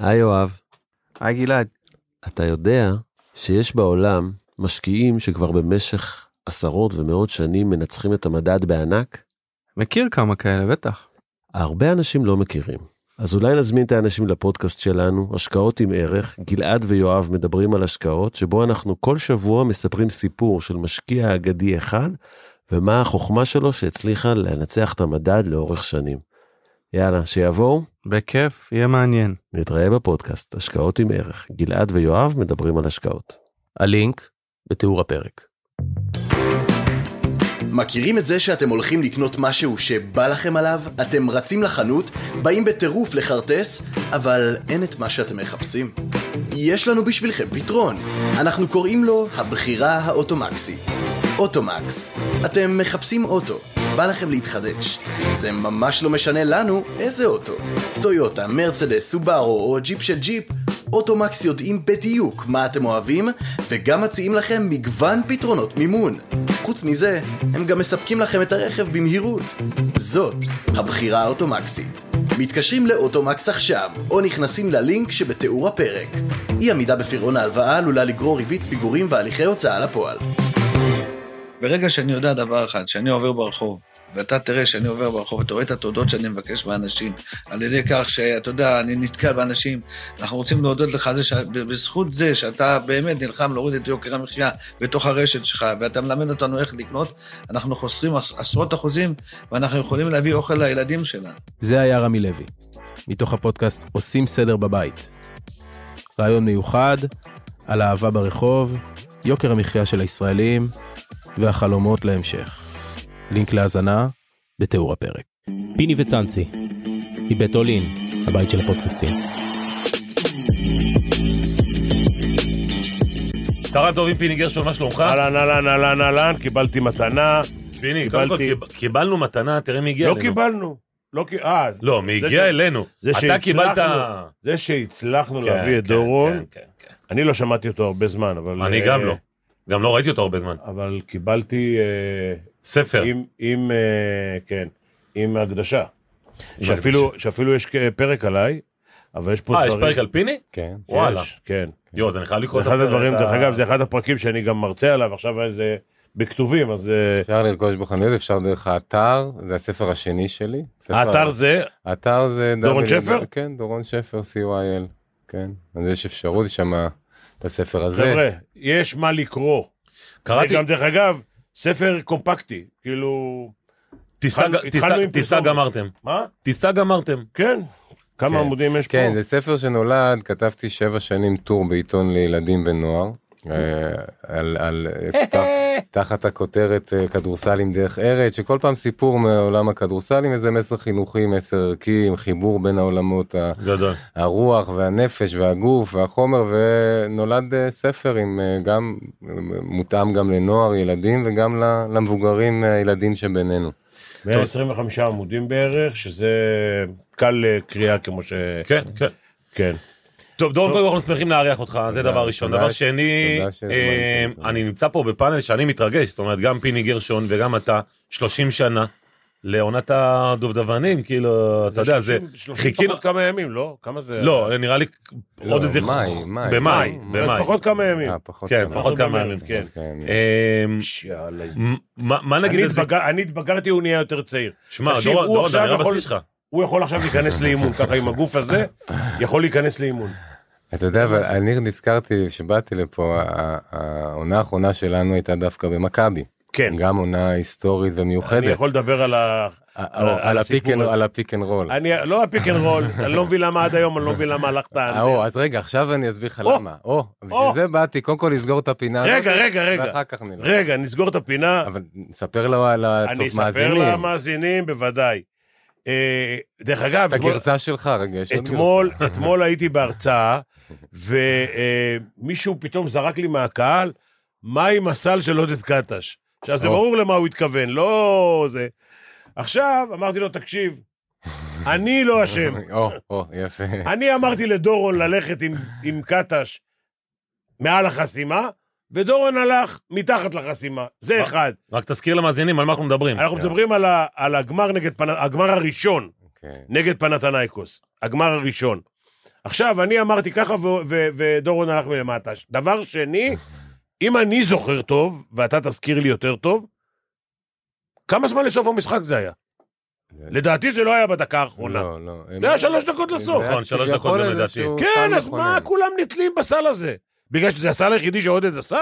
היי יואב, היי גלעד. אתה יודע שיש בעולם משקיעים שכבר במשך עשרות ומאות שנים מנצחים את המדד בענק? מכיר כמה כאלה, בטח. הרבה אנשים לא מכירים. אז אולי נזמין את האנשים לפודקאסט שלנו, השקעות עם ערך, גלעד ויואב מדברים על השקעות, שבו אנחנו כל שבוע מספרים סיפור של משקיע אגדי אחד, ומה החוכמה שלו שהצליחה לנצח את המדד לאורך שנים. יאללה, שיבואו, בכיף, יהיה מעניין. נתראה בפודקאסט, השקעות עם ערך. גלעד ויואב מדברים על השקעות. הלינק בתיאור הפרק. מכירים את זה שאתם הולכים לקנות משהו שבא לכם עליו? אתם רצים לחנות, באים בטירוף לחרטס, אבל אין את מה שאתם מחפשים? יש לנו בשבילכם פתרון. אנחנו קוראים לו הבחירה האוטומקסי. אוטומקס. אתם מחפשים אוטו, בא לכם להתחדש. זה ממש לא משנה לנו איזה אוטו. טויוטה, מרצדס, סובארו או ג'יפ של ג'יפ, אוטומקס יודעים בדיוק מה אתם אוהבים, וגם מציעים לכם מגוון פתרונות מימון. חוץ מזה, הם גם מספקים לכם את הרכב במהירות. זאת הבחירה האוטומקסית. מתקשרים לאוטומקס עכשיו, או נכנסים ללינק שבתיאור הפרק. אי עמידה בפירעון ההלוואה עלולה לגרור ריבית פיגורים והליכי הוצאה לפועל. ברגע שאני יודע דבר אחד, שאני עובר ברחוב, ואתה תראה שאני עובר ברחוב, אתה רואה את התודות שאני מבקש מאנשים, על ידי כך שאתה יודע, אני נתקע באנשים, אנחנו רוצים להודות לך על זה, שבזכות זה שאתה באמת נלחם להוריד את יוקר המחיה בתוך הרשת שלך, ואתה מלמד אותנו איך לקנות, אנחנו חוסכים עשרות אחוזים, ואנחנו יכולים להביא אוכל לילדים שלנו. זה היה רמי לוי, מתוך הפודקאסט עושים סדר בבית. רעיון מיוחד על אהבה ברחוב, יוקר המחיה של הישראלים והחלומות להמשך. לינק להאזנה בתיאור הפרק. פיני וצאנצי, מבית אולין, הבית של הפודקאסטים. צהריים טובים פיני גרשון, מה שלומך? אהלן, אהלן, אהלן, אהלן, קיבלתי מתנה. פיני, קודם כל קיבלנו מתנה, תראה מי הגיע לא אלינו. קיבלנו. לא קיבלנו. אה, זה- לא, מי הגיע ש- אלינו. זה אתה שהצלחנו- קיבלת... זה שהצלחנו כן, להביא את כן, דורון, כן, כן, כן. אני לא שמעתי אותו הרבה זמן, אבל... אני אה, גם לא. גם לא ראיתי אותו הרבה זמן. אבל קיבלתי אה, ספר. עם, עם, אה, כן, עם הקדשה. שאפילו, שאפילו יש פרק עליי, אבל יש פה אה, דברים... יש פרק על פיני? כן. וואלה. יש, כן. יואו, אז אני חייב לקרוא את אחד הפרק. הדברים, אתה- דרך אגב, זה אחד הפרקים שאני גם מרצה עליו, עכשיו זה בכתובים, אז אה, אפשר לרכוש בחנויות, אפשר דרך האתר, זה הספר השני שלי. ספר- האתר זה, האתר זה... דורון שפר? כן, דורון שפר, co.il, כן. אז יש אפשרות, יש שם את הספר הזה. חבר'ה, יש מה לקרוא. קראתי, זה גם, דרך אגב, ספר קומפקטי, כאילו... טיסה. גמרתם. מה? טיסה גמרתם. כן. כמה כן. עמודים יש פה? כן, זה ספר שנולד, כתבתי שבע שנים טור בעיתון לילדים ונוער. אה, על, על, ת- תחת הכותרת אה, כדורסל עם דרך ארץ, שכל פעם סיפור מעולם הכדורסל עם איזה מסר חינוכי, מסר ערכי, עם חיבור בין העולמות, ה-. הרוח והנפש והגוף והחומר, ונולד אה, ספר עם גם, מותאם גם לנוער, ילדים, וגם למבוגרים, הילדים שבינינו. 125 עמודים בערך, שזה קל אה, קריאה כמו ש... כן, כן. כן. טוב, דורון, קודם כל אנחנו שמחים לארח אותך, זה דבר ראשון. דבר שני, אה. אני נמצא פה בפאנל שאני מתרגש, זאת אומרת, גם פיני גרשון וגם אתה, 30 שנה, לעונת הדובדבנים, כאילו, אתה יודע, זה... 30 חיכינו... פחות כמה ימים, לא? כמה זה? לא, נראה לי לא, עוד איזה... מאי, מאי. במאי, מאי. אז במאי. פחות כמה ימים. אה, כן. פחות כמה ימים. כן. כן. אה, יאללה, מ- מה נגיד על זה? אני התבגרתי, הוא נהיה יותר צעיר. שמע, דורון, אני יכול- הבסיס שלך. הוא יכול עכשיו להיכנס לאימון, ככה עם הגוף הזה, יכול להיכנס לאימון. אתה יודע, אבל אני נזכרתי, כשבאתי לפה, העונה האחרונה שלנו הייתה דווקא במכבי. כן. גם עונה היסטורית ומיוחדת. אני יכול לדבר על ה... על הפיק אנד- רול. אני, לא הפיק אנד רול, אני לא מבין למה עד היום, אני לא מבין למה הלכת... אה, אז רגע, עכשיו אני אסביר לך למה. או, בשביל. זה באתי, קודם כל לסגור את הפינה. רגע, רגע, רגע. ואחר כך נלך. רגע, נסגור את הפינה. אבל נספר לו על אני הצופ אספר מאזינים. למאזינים, בוודאי. אה, דרך אגב, את הגרסה שלך, רגע, יש עוד גרסה. אתמול הייתי בהרצאה, ומישהו פתאום זרק לי מהקהל, מה עם הסל של עודד קטש? עכשיו, זה. ברור למה הוא התכוון, לא זה. עכשיו, אמרתי לו, תקשיב, אני לא אשם. או, או, יפה. אני אמרתי לדורון ללכת עם, עם קטש מעל החסימה, ודורון הלך מתחת לחסימה. זה? אחד. רק תזכיר למאזינים על מה אנחנו מדברים. אנחנו מדברים על, ה, על הגמר נגד פנ... הגמר הראשון כן. נגד פנתנייקוס. הגמר הראשון. עכשיו, אני אמרתי ככה ודורון הלך מלמטה. דבר שני, אם אני זוכר טוב, ואתה תזכיר לי יותר טוב, כמה זמן לסוף המשחק זה היה? לדעתי זה לא היה בדקה האחרונה. לא, לא. זה היה שלוש דקות לסוף. נכון, שלוש דקות גם לדעתי. כן, אז מה. כולם נתלים בסל הזה? בגלל שזה הסל היחידי שעודד עשה?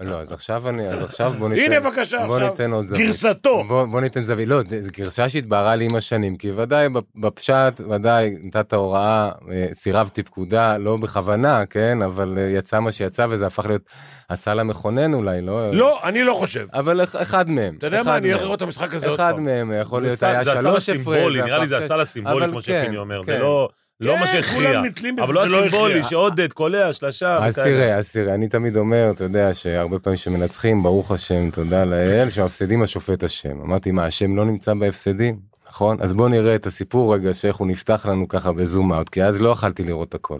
לא, אז עכשיו אני, אז עכשיו בוא ניתן... הנה בבקשה בוא עכשיו, ניתן עוד זווית. גרסתו. בוא, בוא ניתן זווית, לא, זו גרשה שהתבהרה לי עם השנים, כי ודאי בפשט, ודאי נתת הוראה, אה, סירבתי פקודה, לא בכוונה, כן, אבל אה, יצא מה שיצא וזה הפך להיות הסל המכונן אולי, לא? לא, אני לא חושב. אבל אח- אחד מהם. אתה יודע מה, אחד אני. לראות את המשחק הזה עוד אחד פעם. מהם יכול להיות היה זה הסל שלוש הפרש. הסימבולי, זה נראה לי זה הסל הסימבולי, אבל כמו כן, שפיני אומר, זה כן. לא... לא כן, מה שהכריע, אבל לא לא הסימבולי. שעודד קולע שלשה. אז. תראה, אז תראה, אני תמיד אומר, אתה יודע, שהרבה פעמים שמנצחים, ברוך השם, תודה לאל, שמפסידים השופט אשם. אמרתי, מה, השם לא נמצא בהפסדים? נכון? אז בוא נראה את הסיפור רגע, שאיך הוא נפתח לנו ככה בזום אאוט, כי אז לא יכלתי לראות הכל.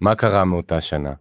מה קרה מאותה שנה?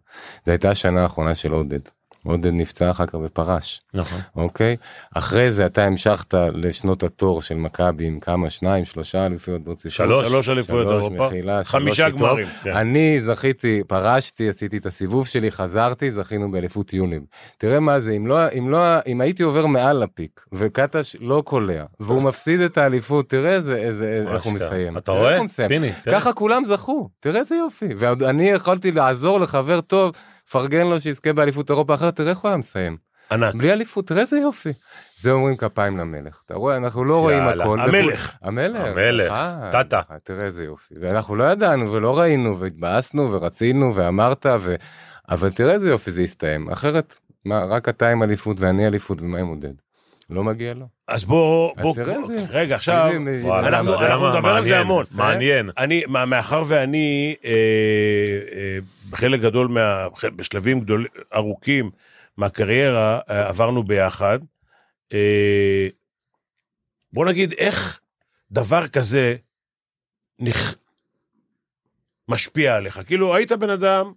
זו הייתה השנה האחרונה של עודד. עודד נפצע אחר כך ופרש, נכון. אוקיי? אחרי זה אתה המשכת לשנות התור של מכבי עם כמה, שניים, שלושה אליפויות ברציפות. שלוש. שלוש אליפויות אירופה, מחילה, חמישה. גמרים. כן. אני זכיתי, פרשתי, עשיתי את הסיבוב שלי, חזרתי, זכינו באליפות יוליב. תראה מה זה, אם לא, אם לא, אם הייתי עובר מעל הפיק, וקטש לא קולע, והוא מפסיד את האליפות, תראה איזה, איזה, איך הוא. מסיים. אתה רואה? פיני, תראה. ככה כולם זכו, תראה איזה יופי. ואני יכולתי לעזור לחבר טוב, פרגן לו שיזכה באליפות אירופה אחרת, תראה איך הוא היה מסיים. ענק. בלי אליפות, תראה איזה יופי. זה אומרים כפיים למלך. אתה רואה, אנחנו לא רואים. הכל. המלך. המלך. המלך. אחד. טאטה. תראה איזה יופי. ואנחנו לא ידענו ולא ראינו והתבאסנו ורצינו ואמרת ו... אבל תראה איזה יופי זה הסתיים. אחרת, מה, רק אתה עם אליפות ואני אליפות ומה עם עודד? לא מגיע לו. אז בוא, בוא. רגע, עכשיו, אנחנו-? נדבר על זה המון. מעניין. אני, מאחר ואני, אה, אה, בחלק גדול, בשלבים ארוכים מהקריירה, אה, עברנו ביחד. בוא נגיד, איך דבר כזה. משפיע עליך? כאילו, היית בן אדם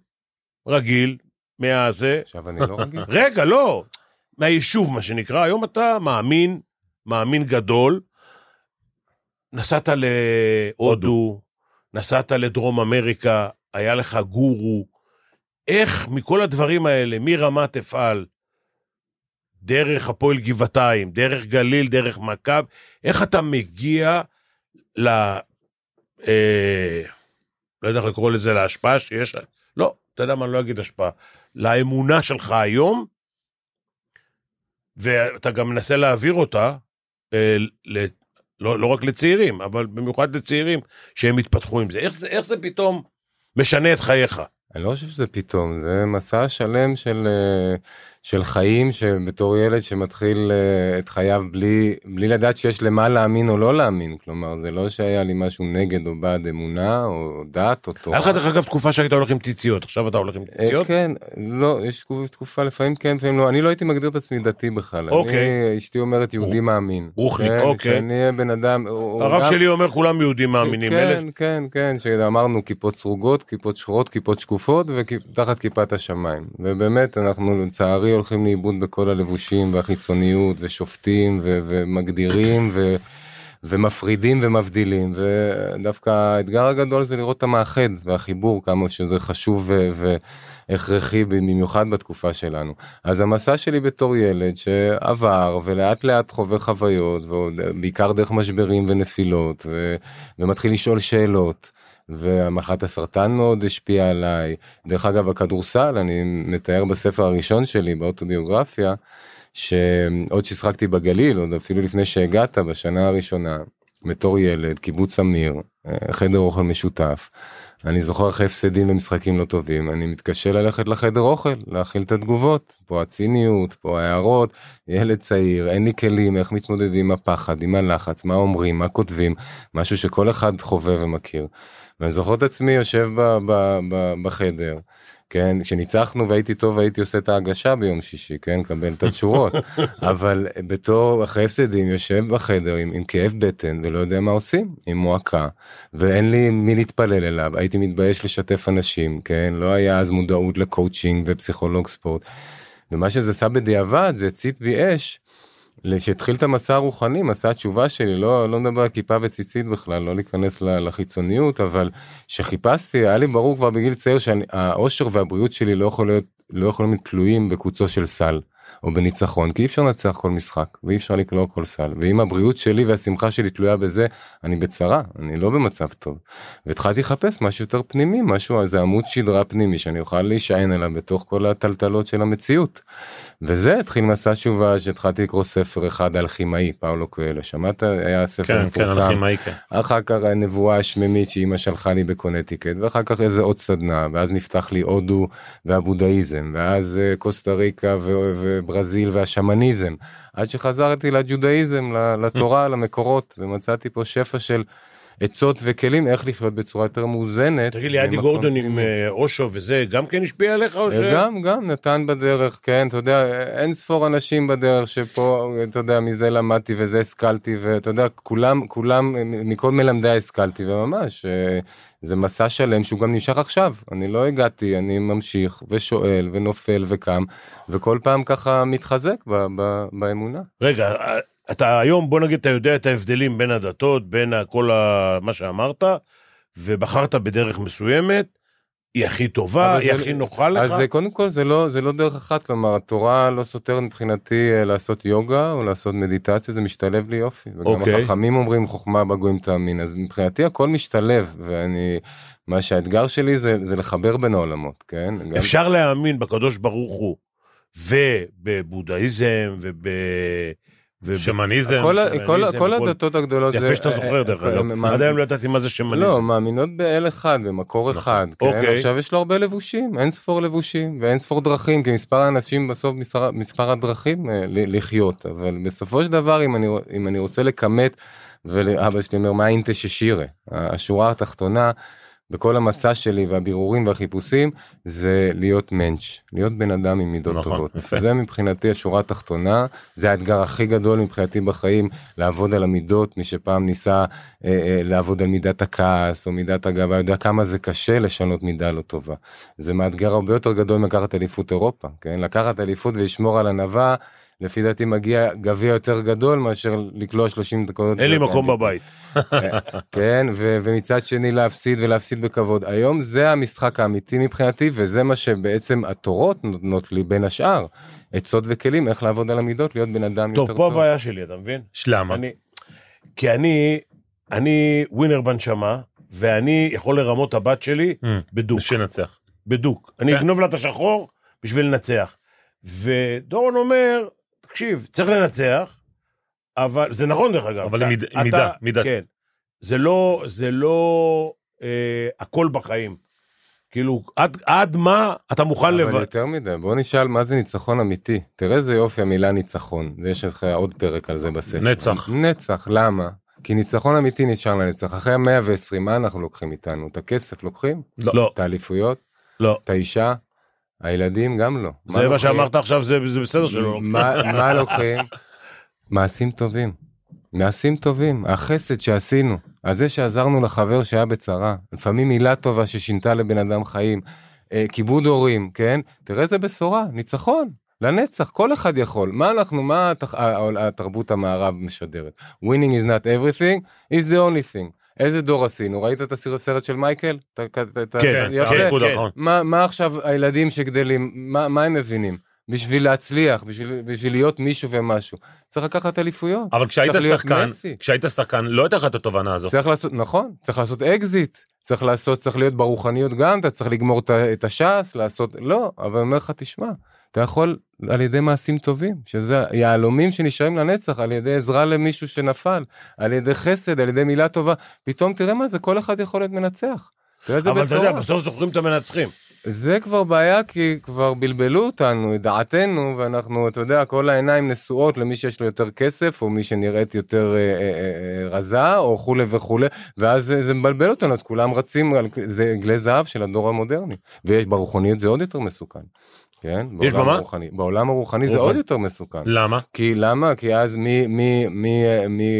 רגיל, מהזה, עכשיו אני לא רגיל. רגע, לא, מהיישוב, מה שנקרא, היום אתה מאמין, מאמין גדול. נסעת להודו, נסעת לדרום אמריקה, היה לך גורו. איך מכל הדברים האלה, מרמת אפעל, דרך הפועל גבעתיים, דרך גליל, דרך מכבי, איך אתה מגיע ל... אה, לא יודע איך לקרוא לזה, להשפעה שיש... לא, אתה יודע מה, אני לא אגיד השפעה. לאמונה שלך היום, ואתה גם מנסה להעביר אותה, אה, ל, לא, לא רק לצעירים, אבל במיוחד לצעירים, שהם יתפתחו עם זה. איך זה, איך זה פתאום משנה את חייך? אני לא חושב שזה פתאום, זה מסע שלם של, אה, של חיים שבתור ילד שמתחיל אה, את חייו בלי, בלי לדעת שיש למה להאמין או לא להאמין. כלומר, זה לא שהיה לי משהו נגד או בעד אמונה או דת או תורה. היה לך דרך אגב תקופה שהיית הולך עם ציציות, עכשיו אתה הולך עם אה, ציציות? כן, לא, יש תקופה- לפעמים כן, לפעמים לא. אני לא הייתי מגדיר את עצמי דתי בכלל. אוקיי. אני, אשתי אומרת יהודי מאמין. רוחניק, כן, אוקיי. שאני אהיה בן אדם... או הרב גם- שלי אומר כולם יהודים מאמינים. כן, כן, כן, שאמרנו כיפות סרוגות, כיפות שחורות, כיפות שקופות ותחת כיפת השמיים. ובאמת אנחנו לצערי הולכים לאיבוד בכל הלבושים והחיצוניות ושופטים ו- ומגדירים ו- ומפרידים ומבדילים ודווקא האתגר הגדול זה לראות את המאחד והחיבור כמה שזה חשוב ו- והכרחי במיוחד בתקופה שלנו. אז המסע שלי בתור ילד שעבר ולאט לאט חווה חוויות ובעיקר דרך משברים ונפילות ו- ומתחיל לשאול שאלות. ומחלת הסרטן מאוד השפיעה עליי. דרך אגב, הכדורסל, אני מתאר בספר הראשון שלי, באוטוביוגרפיה, שעוד ששחקתי בגליל, עוד אפילו לפני שהגעת, בשנה הראשונה, בתור ילד, קיבוץ אמיר, אה, חדר אוכל משותף. אני זוכר אחרי הפסדים ומשחקים לא טובים, אני מתקשה ללכת לחדר אוכל, להכיל את התגובות. פה הציניות, פה ההערות, ילד צעיר, אין לי כלים, איך מתמודדים עם הפחד, עם הלחץ, מה אומרים, מה כותבים, משהו שכל אחד חווה ומכיר. ואני זוכר את עצמי יושב ב- ב- ב- בחדר, כן, כשניצחנו והייתי טוב הייתי עושה את ההגשה ביום שישי, כן, קבל את התשורות, אבל בתור אחרי הפסדים יושב בחדר עם, עם כאב בטן ולא יודע מה עושים, עם מועקה, ואין לי מי להתפלל אליו, הייתי מתבייש לשתף אנשים, כן, לא היה אז מודעות לקואוצ'ינג ופסיכולוג ספורט. ומה שזה עשה בדיעבד זה הצית בי אש שהתחיל את המסע הרוחני, מסע התשובה שלי, לא, לא מדבר על כיפה וציצית בכלל, לא להיכנס לחיצוניות, אבל שחיפשתי, היה לי ברור כבר בגיל צעיר שהאושר והבריאות שלי לא, יכול להיות, לא יכולים להיות תלויים בקוצו של סל. או בניצחון כי אי אפשר לנצח כל משחק ואי אפשר לקלוע כל סל ואם הבריאות שלי והשמחה שלי תלויה בזה אני בצרה אני לא במצב טוב. והתחלתי לחפש משהו יותר פנימי משהו איזה עמוד שדרה פנימי שאני אוכל להישען עליו בתוך כל הטלטלות של המציאות. וזה התחיל מסע תשובה שהתחלתי לקרוא ספר אחד האלכימאי פאולו קואלו שמעת היה ספר כן, כן, מפורסם. אלכימאי, כן. אחר כך הנבואה השמימית שאימא שלחה לי בקונטיקט ואחר כך איזה עוד סדנה ואז נפתח לי הודו והבודהיזם ואז אה, קוסטה ריקה ו- וברזיל והשמניזם. עד שחזרתי לג'ודהיזם ל- לתורה למקורות ומצאתי פה שפע של עצות וכלים איך לחיות בצורה יותר מאוזנת. תגיד לי, אדי גורדון עם. אה, אושו וזה, גם כן השפיע עליך או ש... גם גם נתן בדרך כן אתה יודע אין ספור אנשים בדרך שפה אתה יודע מזה למדתי וזה השכלתי ואתה יודע כולם כולם מכל מלמדי השכלתי וממש אה, זה מסע שלם שהוא גם נמשך עכשיו אני לא הגעתי אני ממשיך ושואל ונופל וקם וכל פעם ככה מתחזק ב, ב, באמונה. רגע, אתה היום, בוא נגיד, אתה יודע את ההבדלים בין הדתות, בין כל ה- מה שאמרת, ובחרת בדרך מסוימת, היא הכי טובה, היא זה- הכי נוחה לך. אז קודם כל זה לא זה לא דרך אחת כלומר התורה לא סותרת מבחינתי אה, לעשות יוגה או לעשות מדיטציה זה משתלב לי יופי וגם אוקיי. החכמים אומרים חוכמה בגויים תאמין אז מבחינתי הכל משתלב ואני מה שהאתגר שלי זה זה לחבר בין העולמות כן גם, אפשר להאמין בקדוש ברוך הוא, ובבודהיזם, וב... שמניזם. כל, הדתות הגדולות יפה זה שאתה זוכר, דרך אה, אגב. מה- עד היום לא ידעתי מה זה שמניזם. לא, מאמינות באל אחד, במקור נכון. אחד. כן? אוקיי. עכשיו יש לו הרבה לבושים, אין ספור לבושים ואין ספור דרכים, כי מספר האנשים בסוף מספר, מספר הדרכים אה, לחיות, אבל בסופו של דבר אם אני, אם אני רוצה לכמת, ולאבא שלי אומר מה אינטה ששירה, השורה התחתונה. בכל המסע שלי והבירורים והחיפושים זה להיות מענץ', להיות בן אדם עם מידות נכון, טובות. יפה. זה מבחינתי השורה התחתונה, זה האתגר הכי גדול מבחינתי בחיים, לעבוד על המידות, מי שפעם ניסה אה, אה, לעבוד על מידת הכעס או מידת הגאווה, יודע כמה זה קשה לשנות מידה לא טובה. זה מאתגר הרבה יותר גדול מלקחת אליפות אירופה, כן? לקחת אליפות ולשמור על ענווה, לפי דעתי מגיע גביע יותר גדול מאשר לקלוע 30 דקות. אין לי מקום. בבית. כן, ו- ומצד שני להפסיד ולהפסיד בכבוד. היום זה המשחק האמיתי מבחינתי, וזה מה שבעצם התורות נותנות לי בין השאר. עצות וכלים איך לעבוד על המידות, להיות בן אדם טוב, יותר פה טוב. הבעיה שלי, אתה מבין? למה? אני, כי אני, אני ווינר בנשמה, ואני יכול לרמות את הבת שלי Mm, בדוק, שנצח. בדוק. אני כן. אגנוב לה את השחור בשביל לנצח. ודורון אומר, תקשיב, צריך לנצח, אבל, זה נכון דרך אגב. אבל אתה- מיד- אתה- מידה, מידה. כן. זה לא, זה לא אה, הכל בחיים. כאילו, עד, עד מה אתה מוכן אבל לבד... יותר מדי, בוא נשאל מה זה ניצחון אמיתי. תראה איזה יופי המילה ניצחון, ויש לך עוד פרק על זה בספר. נצח. נצח, למה? כי ניצחון אמיתי נשאר לנצח. אחרי המאה ועשרים, מה אנחנו לוקחים איתנו? את הכסף לוקחים? לא, את האליפויות? לא. את האישה? הילדים גם לא. זה מה? שאמרת עכשיו, זה, בסדר שלא. מה, לוקחים? מעשים טובים. מעשים טובים, החסד שעשינו, על זה שעזרנו לחבר שהיה בצרה, לפעמים מילה טובה ששינתה לבן אדם חיים, אה, כיבוד הורים, כן? תראה איזה בשורה, ניצחון, לנצח, כל אחד יכול. מה אנחנו, מה התח... התרבות המערב משדרת? winning is not everything, is the only thing. איזה דור עשינו? ראית את הסרט של מייקל? כן. הריקוד כן. האחרון. מה, מה עכשיו הילדים שגדלים, מה, מה הם מבינים? בשביל להצליח, בשביל, בשביל להיות מישהו ומשהו. צריך לקחת אליפויות. אבל כשהיית שחקן. כשהיית שחקן, לא הייתה לך את התובנה הזו. צריך לעשות, נכון, צריך לעשות אקזיט. צריך לעשות, צריך להיות ברוחניות גם, אתה צריך לגמור את הש"ס, לעשות, לא, אבל אני אומר לך, תשמע, אתה יכול על ידי מעשים טובים, שזה יהלומים שנשארים לנצח, על ידי עזרה למישהו שנפל, על ידי חסד, על ידי מילה טובה, פתאום תראה מה זה, כל אחד יכול להיות מנצח. תראה איזה אבל אתה יודע, בשורה. בסוף זוכרים את המנצחים. זה כבר בעיה כי כבר בלבלו אותנו, את דעתנו, ואנחנו, אתה יודע, כל העיניים נשואות למי שיש לו יותר כסף, או מי שנראית יותר אה, אה, אה, רזה, או כולי וכולי, ואז זה, זה מבלבל אותנו, אז כולם רצים, על, זה עגלי זהב של הדור המודרני. ויש ברוחניות זה עוד יותר מסוכן. כן? יש בעולם במה? הרוחני. בעולם הרוחני זה. עוד יותר מסוכן. למה? כי למה? כי אז מי, מי, מי, מי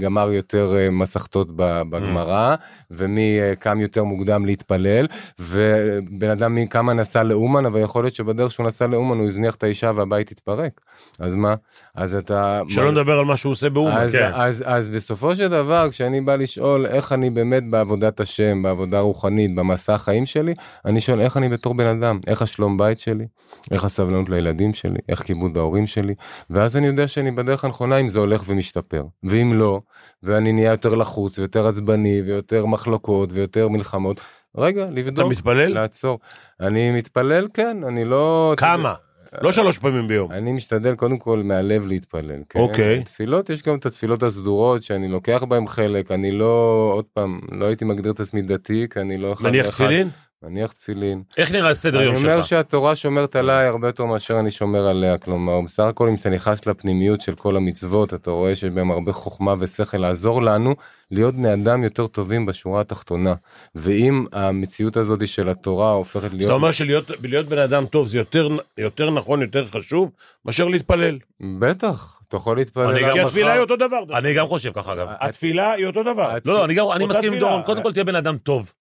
גמר יותר אה, מסכתות בגמרא, ומי אה, קם יותר מוקדם להתפלל, ובן אדם מי כמה נסע לאומן, אבל יכול להיות שבדרך שהוא נסע לאומן הוא הזניח את האישה והבית התפרק. אז מה? אז אתה... שלא נדבר על מה שהוא עושה באומן. אז, כן. אז, אז בסופו של דבר, כשאני בא לשאול איך אני באמת בעבודת השם, בעבודה רוחנית, במסע החיים שלי, אני שואל איך אני בתור בן אדם, איך השלום בית שלי, איך הסבלנות לילדים שלי, איך כיבוד ההורים שלי, ואז אני יודע שאני בדרך הנכונה אם זה הולך ומשתפר. ואם לא, ואני נהיה יותר לחוץ ויותר עצבני ויותר מחלוקות ויותר מלחמות, רגע, אתה לבדוק, מתפלל? לעצור. אני מתפלל, כן, אני לא... כמה? לא שלוש פעמים ביום. אני משתדל קודם כל מהלב להתפלל. כן? אוקיי. תפילות, יש גם את התפילות הסדורות שאני לוקח בהן חלק, אני לא, עוד פעם, לא הייתי מגדיר את עצמי דתי, כי אני לא אחד נניח. תפילין? מניח תפילין. איך נראה סדר יום אני אומר שלך? שהתורה שומרת עליי הרבה יותר מאשר אני שומר עליה, כלומר, בסך הכל אם אתה נכנס לפנימיות של כל המצוות, אתה רואה שיש בהם הרבה חוכמה ושכל לעזור לנו להיות בני אדם יותר טובים בשורה התחתונה. ואם המציאות הזאת של התורה הופכת להיות... אתה אומר שלהיות להיות בן אדם טוב זה יותר- יותר נכון, יותר חשוב, מאשר להתפלל. בטח, אתה יכול להתפלל. אני גם עד כי. התפילה היא אותו דבר. אני גם חושב ככה אגב. התפילה היא אותו דבר. לא, לא, אני גם, אני אותה מסכים עם. דורון, קודם כל תהיה בן אדם טוב.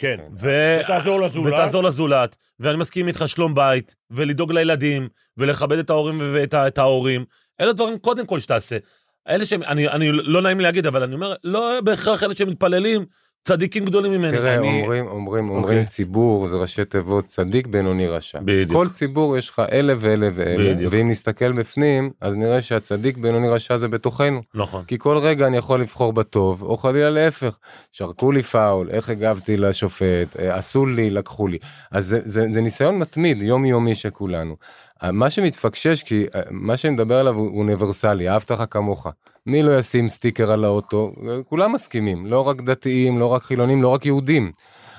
כן. ו... ותעזור לזולת. ותעזור לזולת, ואני מסכים איתך שלום בית, ולדאוג לילדים, ולכבד את ההורים ואת את ההורים. אלה דברים קודם כל שתעשה. אלה שהם, אני, אני לא נעים להגיד, אבל אני אומר, לא בהכרח אלה שמתפללים, צדיקים גדולים ממני. תראה, אני... אומרים, אומרים, אוקיי. אומרים ציבור, זה ראשי תיבות, צדיק, בינוני, רשע. בדיוק. כל ציבור יש לך אלה ואלה ואלה, בדיוק. ואם נסתכל בפנים, אז נראה שהצדיק, בינוני, רשע זה בתוכנו. נכון. כי כל רגע אני יכול לבחור בטוב, או חלילה להפך. שרקו לי פאול, איך הגבתי לשופט, אה, עשו לי, לקחו לי. אז זה, זה, זה ניסיון מתמיד, יומיומי של כולנו. אה, מה שמתפקשש, כי אה, מה שאני מדבר עליו הוא אוניברסלי, אהבת לך כמוך. מי לא ישים סטיקר על האוטו? כולם מסכימים, לא רק דתיים, לא רק חילונים, לא רק יהודים.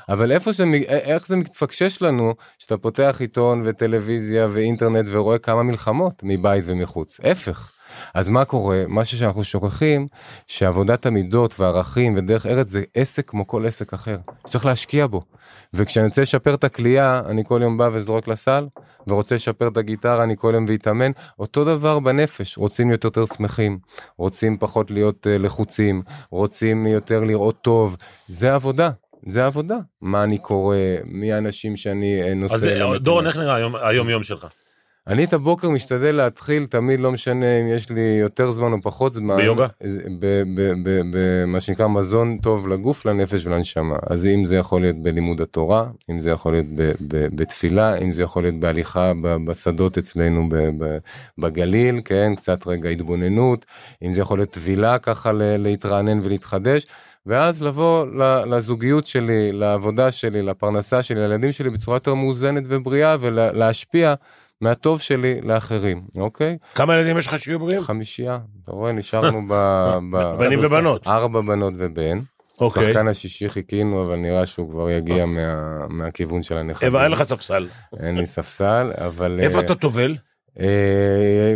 אבל איפה מ- איך זה מתפקשש לנו שאתה פותח עיתון וטלוויזיה ואינטרנט ורואה כמה מלחמות מבית ומחוץ? ההפך. אז מה קורה? מה שאנחנו שוכחים, שעבודת המידות והערכים ודרך ארץ זה עסק כמו כל עסק אחר. צריך להשקיע בו. וכשאני רוצה לשפר את הכלייה, אני כל יום בא וזורק לסל, ורוצה לשפר את הגיטרה, אני כל יום ואתאמן. אותו דבר בנפש, רוצים להיות יותר שמחים, רוצים פחות להיות uh, לחוצים, רוצים יותר לראות טוב. זה עבודה. זה עבודה. מה אני קורא, מי האנשים שאני אה, נושא. אז אה, דורון. איך נראה היום- היום יום שלך? אני את הבוקר משתדל להתחיל, תמיד לא משנה אם יש לי יותר זמן או פחות זמן. ביוגה? במה שנקרא מזון טוב לגוף, לנפש ולנשמה. אז אם זה יכול להיות בלימוד התורה, אם זה יכול להיות ב- ב- בתפילה, אם זה יכול להיות בהליכה בשדות אצלנו ב- ב- בגליל, כן, קצת רגע התבוננות, אם זה יכול להיות טבילה ככה להתרענן ולהתחדש. ואז לבוא לזוגיות שלי, לעבודה שלי, לפרנסה שלי, לילדים שלי בצורה יותר מאוזנת ובריאה ולהשפיע מהטוב שלי לאחרים, אוקיי? כמה ילדים יש לך שיהיו בריאים? חמישייה, אתה רואה, נשארנו ב... ב- בנים ובנות. ארבע בנות ובן. אוקיי. שחקן השישי חיכינו, אבל נראה שהוא כבר יגיע מה- מהכיוון של הנכדים. אין לך ספסל. אין לי ספסל, אבל... איפה אה, אתה טובל? אה,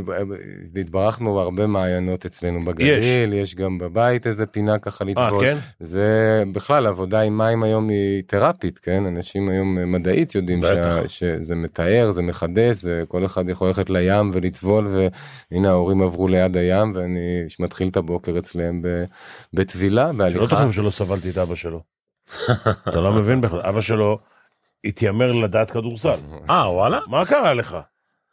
התברכנו בהרבה מעיינות אצלנו בגליל, יש גם בבית איזה פינה ככה אה, לטבול. כן? זה בכלל עבודה עם מים היום היא תרפית כן אנשים היום אה, מדעית יודעים. שה, שזה מתאר זה מחדש זה כל אחד יכול ללכת לים ולטבול והנה ההורים עברו ליד הים ואני מתחיל את הבוקר אצלם ב- בטבילה שלא בהליכה. תחשוב שלא סבלתי את אבא שלו. אתה לא מבין בכלל, אבא שלו התיימר לדעת כדורסל. אה, וואלה? מה קרה לך?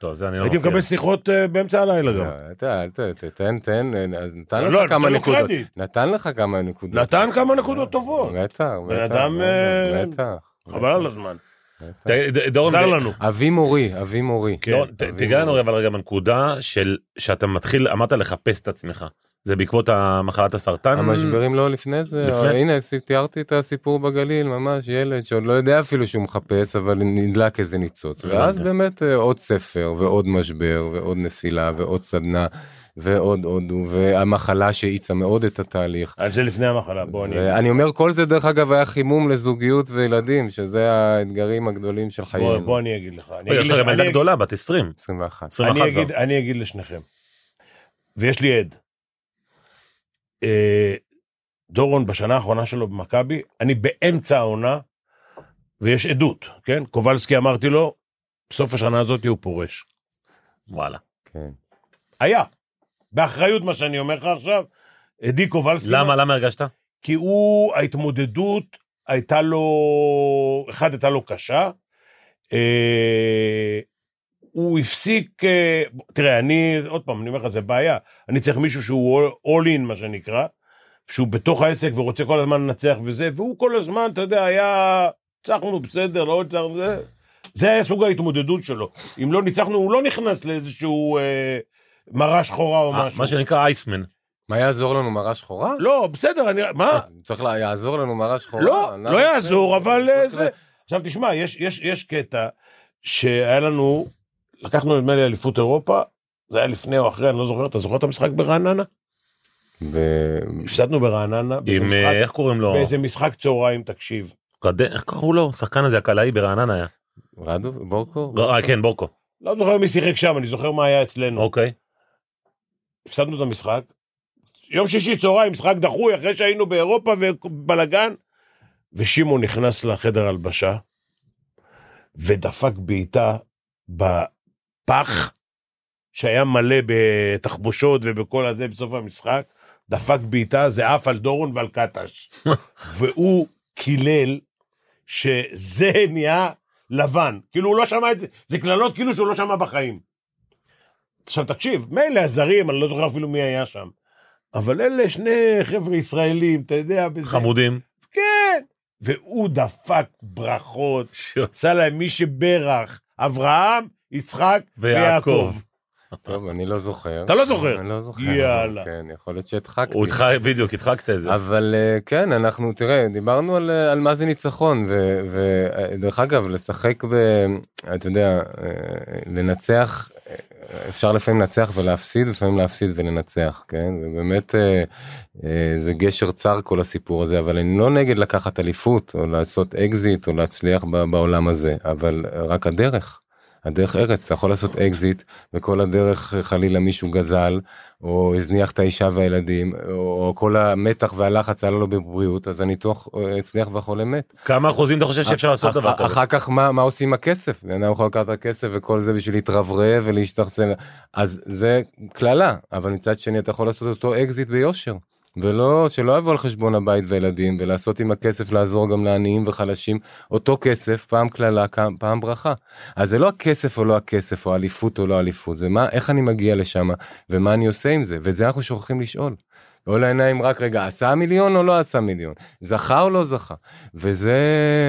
טוב, זה אני לא הייתי. מקבל שיחות אה, באמצע הלילה גם. לא, תן תן אז נתן לא, לך כמה תן לו נקודות. נתן לך כמה נקודות נתן כמה נקודות טובות. בטח בן בטח, אדם, אה, בטח חבל על הזמן. דורון, עזר לנו. אבי מורי אבי מורי כן. תיגע לנו אבל רגע בנקודה של שאתה מתחיל, אמרת לחפש את עצמך. זה בעקבות המחלת הסרטן? המשברים לא לפני זה, לפני? הנה תיארתי את הסיפור בגליל ממש ילד שעוד לא יודע אפילו שהוא מחפש אבל נדלק איזה ניצוץ הבנתי. ואז באמת אה, עוד ספר ועוד משבר ועוד נפילה ועוד סדנה ועוד עוד והמחלה שהאיצה מאוד את התהליך. אז זה לפני המחלה, בוא אני... ואני אומר כל זה דרך אגב היה חימום לזוגיות וילדים שזה האתגרים הגדולים של בוא- חיינו. בוא אני אגיד לך. אני יש גם ילדה אני- גדולה, בת 20. 21. 21 אני כבר. אגיד, אני אגיד לשניכם, ויש לי עד. אה, דורון בשנה האחרונה שלו במכבי, אני באמצע העונה, ויש עדות, כן? קובלסקי אמרתי לו, בסוף השנה הזאת הוא פורש. וואלה. כן. היה. באחריות מה שאני אומר לך עכשיו, עדי קובלסקי. למה, למה הרגשת? כי הוא, ההתמודדות הייתה לו, אחד הייתה לו קשה. אה, הוא הפסיק, אה, תראה, אני, עוד פעם, אני אומר לך, זה בעיה. אני צריך מישהו שהוא all in, מה שנקרא, שהוא בתוך העסק ורוצה כל הזמן לנצח וזה, והוא כל הזמן, אתה יודע, היה, ניצחנו בסדר, לא ניצחנו, זה. זה היה סוג ההתמודדות שלו. אם לא ניצחנו, הוא לא נכנס לאיזשהו אה, מרה שחורה או אה, משהו. מה שנקרא אייסמן. מה יעזור לנו מראה שחורה? לא, בסדר, אני... מה? צריך לה- יעזור לנו מראה שחורה? לא, למה לא יעזור? אבל אה, צריך זה... עכשיו תשמע, יש, יש, יש קטע שהיה לנו, לקחנו נדמה לי אליפות אירופה, זה היה לפני או אחרי, אני לא זוכר, אתה זוכר את המשחק ברעננה? ו- הפסדנו ברעננה, עם, משחק- אה, איך קוראים לו? באיזה משחק צהריים, תקשיב. רדן- איך קראו לו? השחקן הזה, הקלעי ברעננה היה. רדו? בורקו? אה, כן, בורקו. לא זוכר מי שיחק שם, אני זוכר מה היה אצלנו. אוקיי. הפסדנו את המשחק. יום שישי צהריים, משחק דחוי, אחרי שהיינו באירופה ובלאגן, ושמעון נכנס לחדר הלבשה, ודפק בעיטה בפח, שהיה מלא בתחבושות ובכל הזה בסוף המשחק, דפק בעיטה, זה עף על דורון ועל קטש. והוא קילל שזה נהיה לבן. כאילו הוא לא שמע את זה, זה קללות כאילו שהוא לא שמע בחיים. עכשיו תקשיב, מילא הזרים, אני לא זוכר אפילו מי היה שם. אבל אלה שני חבר'ה ישראלים, אתה יודע, בזה. חמודים. כן. והוא דפק ברכות, עשה להם מי שברך, אברהם, יצחק ויעקב. טוב, אני לא זוכר. אתה לא זוכר? אני לא זוכר. יאללה. כן, יכול להיות שהדחקתי. הוא איתך, בדיוק, הדחקת את זה. אבל אה, כן, אנחנו, תראה, דיברנו על, אה, על מה זה ניצחון, ודרך אגב, לשחק ב... אתה יודע, אה, לנצח, אה, אפשר לפעמים לנצח ולהפסיד, לפעמים להפסיד ולנצח, כן? ובאמת אה, אה, זה גשר צר כל הסיפור הזה, אבל אני לא נגד לקחת אליפות, או לעשות אקזיט, או להצליח בעולם הזה, אבל רק הדרך. הדרך ארץ, אתה יכול לעשות אקזיט, וכל הדרך חלילה מישהו גזל, או הזניח את האישה והילדים, או כל המתח והלחץ עלה לו בבריאות, אז הניתוח הצליח והחולה מת. כמה אחוזים אתה חושב שאפשר לעשות דבר כזה? אחר כך מה, מה עושים עם הכסף? בן אדם יכול לקחת את הכסף וכל זה בשביל להתרברב ולהשתחסן, אז זה קללה, אבל מצד שני אתה יכול לעשות אותו אקזיט ביושר. ולא, שלא יבוא על חשבון הבית והילדים, ולעשות עם הכסף לעזור גם לעניים וחלשים, אותו כסף, פעם קללה, פעם- ברכה. אז זה לא הכסף או לא הכסף, או אליפות או לא אליפות, זה מה, איך אני מגיע לשם, ומה אני עושה עם זה, ואת זה אנחנו שוכחים לשאול. לא לעיניים רק רגע, עשה מיליון או לא עשה מיליון, זכה או לא זכה, וזה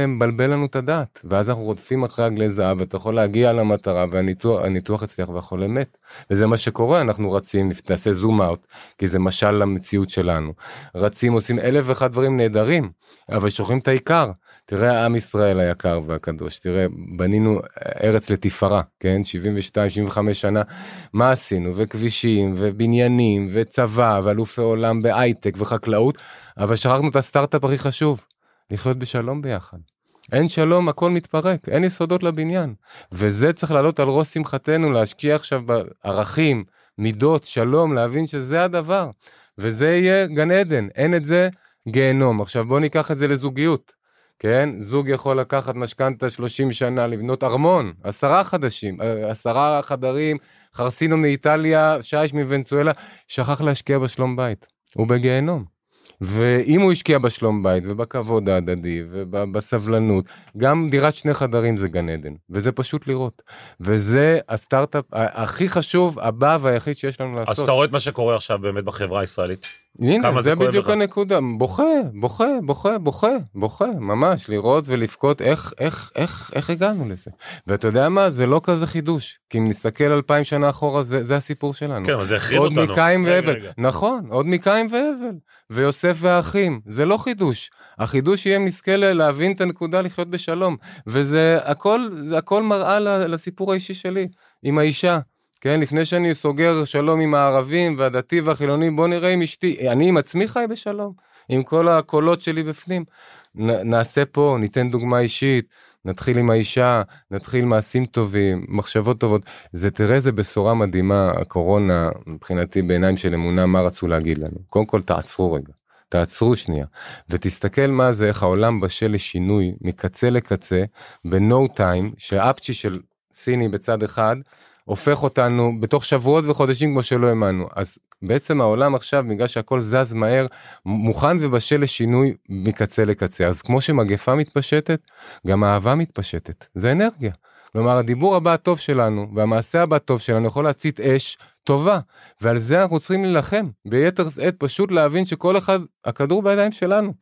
מבלבל לנו את הדעת, ואז אנחנו רודפים אחרי עגלי זהב, ואתה יכול להגיע למטרה, והניתוח הניתוח הצליח והחולה מת. וזה מה שקורה, אנחנו רצים, נעשה זום אאוט, כי זה משל למציאות שלנו. רצים, עושים אלף ואחד דברים נהדרים, אבל שוכחים את העיקר. תראה עם ישראל היקר והקדוש, תראה, בנינו ארץ לתפארה, כן? 72-75 שנה, מה עשינו? וכבישים, ובניינים, וצבא, ואלופי עולם בהייטק וחקלאות, אבל שכחנו את הסטארט-אפ הכי חשוב, לחיות בשלום ביחד. אין שלום, הכל מתפרק, אין יסודות לבניין. וזה צריך לעלות על ראש שמחתנו, להשקיע עכשיו בערכים, מידות, שלום, להבין שזה הדבר. וזה יהיה גן עדן, אין את זה, גיהנום. עכשיו בוא ניקח את זה לזוגיות. כן, זוג יכול לקחת משכנתה 30 שנה, לבנות ארמון, עשרה חדשים, אה, עשרה חדרים, חרסינו מאיטליה, שיש מוונצואלה, שכח להשקיע בשלום בית, הוא בגיהנום. ואם הוא השקיע בשלום בית ובכבוד ההדדי ובסבלנות, גם דירת שני חדרים זה גן עדן, וזה פשוט לראות. וזה הסטארט-אפ הכי חשוב, הבא והיחיד שיש לנו לעשות. אז אתה רואה את מה שקורה עכשיו באמת בחברה הישראלית. הנה, כמה זה, זה בדיוק לך. הנקודה, בוכה, בוכה, בוכה, בוכה, בוכה, ממש, לראות ולבכות איך, איך, איך, איך הגענו לזה. ואתה יודע מה, זה לא כזה חידוש, כי אם נסתכל אלפיים שנה אחורה, זה, זה הסיפור שלנו. כן, אבל זה החריב עוד אותנו. מקין רגע, והבל, רגע. נכון, עוד מקין והבל, ויוסף והאחים, זה לא חידוש. החידוש יהיה אם נזכה להבין את הנקודה לחיות בשלום, וזה הכל, הכל מראה לסיפור האישי שלי, עם האישה. כן, לפני שאני סוגר שלום עם הערבים והדתי והחילוני, בוא נראה עם אשתי, אני עם עצמי חי בשלום, עם כל הקולות שלי בפנים. נ, נעשה פה, ניתן דוגמה אישית, נתחיל עם האישה, נתחיל מעשים טובים, מחשבות טובות. זה, תראה איזה בשורה מדהימה, הקורונה, מבחינתי בעיניים של אמונה, מה רצו להגיד לנו. קודם כל, תעצרו רגע. תעצרו שנייה ותסתכל מה זה איך העולם בשל לשינוי מקצה לקצה ב-no time שאפצ'י של סיני בצד אחד, הופך אותנו בתוך שבועות וחודשים כמו שלא האמנו. אז בעצם העולם עכשיו, בגלל שהכל זז מהר, מוכן ובשל לשינוי מקצה לקצה. אז כמו שמגפה מתפשטת, גם האהבה מתפשטת. זה אנרגיה. כלומר, הדיבור הבא הטוב שלנו והמעשה הבא הטוב שלנו יכול להצית אש טובה, ועל זה אנחנו צריכים להילחם ביתר שאת, פשוט להבין שכל אחד, הכדור בידיים שלנו.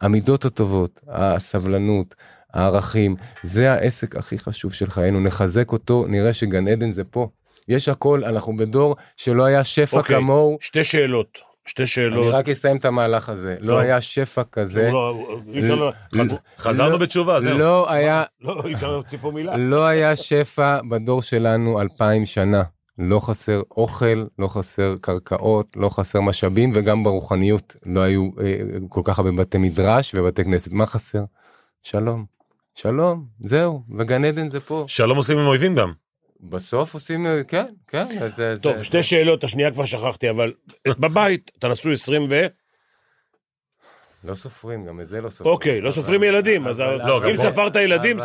המידות הטובות, הסבלנות, הערכים, זה העסק הכי חשוב של חיינו, נחזק אותו, נראה שגן עדן זה פה. יש הכל, אנחנו בדור שלא היה שפע אוקיי. כמוהו. שתי שאלות. שתי שאלות. אני רק אסיים את המהלך הזה, טוב. לא היה שפע כזה, לא, לא- חז- חזרנו לא- בתשובה, זהו. לא היה, לא, אי אפשר להוציא פה מילה. לא היה שפע בדור שלנו אלפיים שנה. לא חסר אוכל, לא חסר קרקעות, לא חסר משאבים, וגם ברוחניות לא היו אה, כל כך הרבה בתי מדרש ובתי כנסת. מה חסר? שלום. שלום, זהו, וגן עדן זה פה. שלום עושים עם אויבים גם. בסוף עושים, אה, כן, כן, זה... טוב, זה, שתי שאלות, השנייה כבר שכחתי, אבל בבית, אתה נשוי 20 ו... לא סופרים, גם את זה לא סופרים. אוקיי, לא סופרים ילדים, אז לא, אם ספרת ילדים,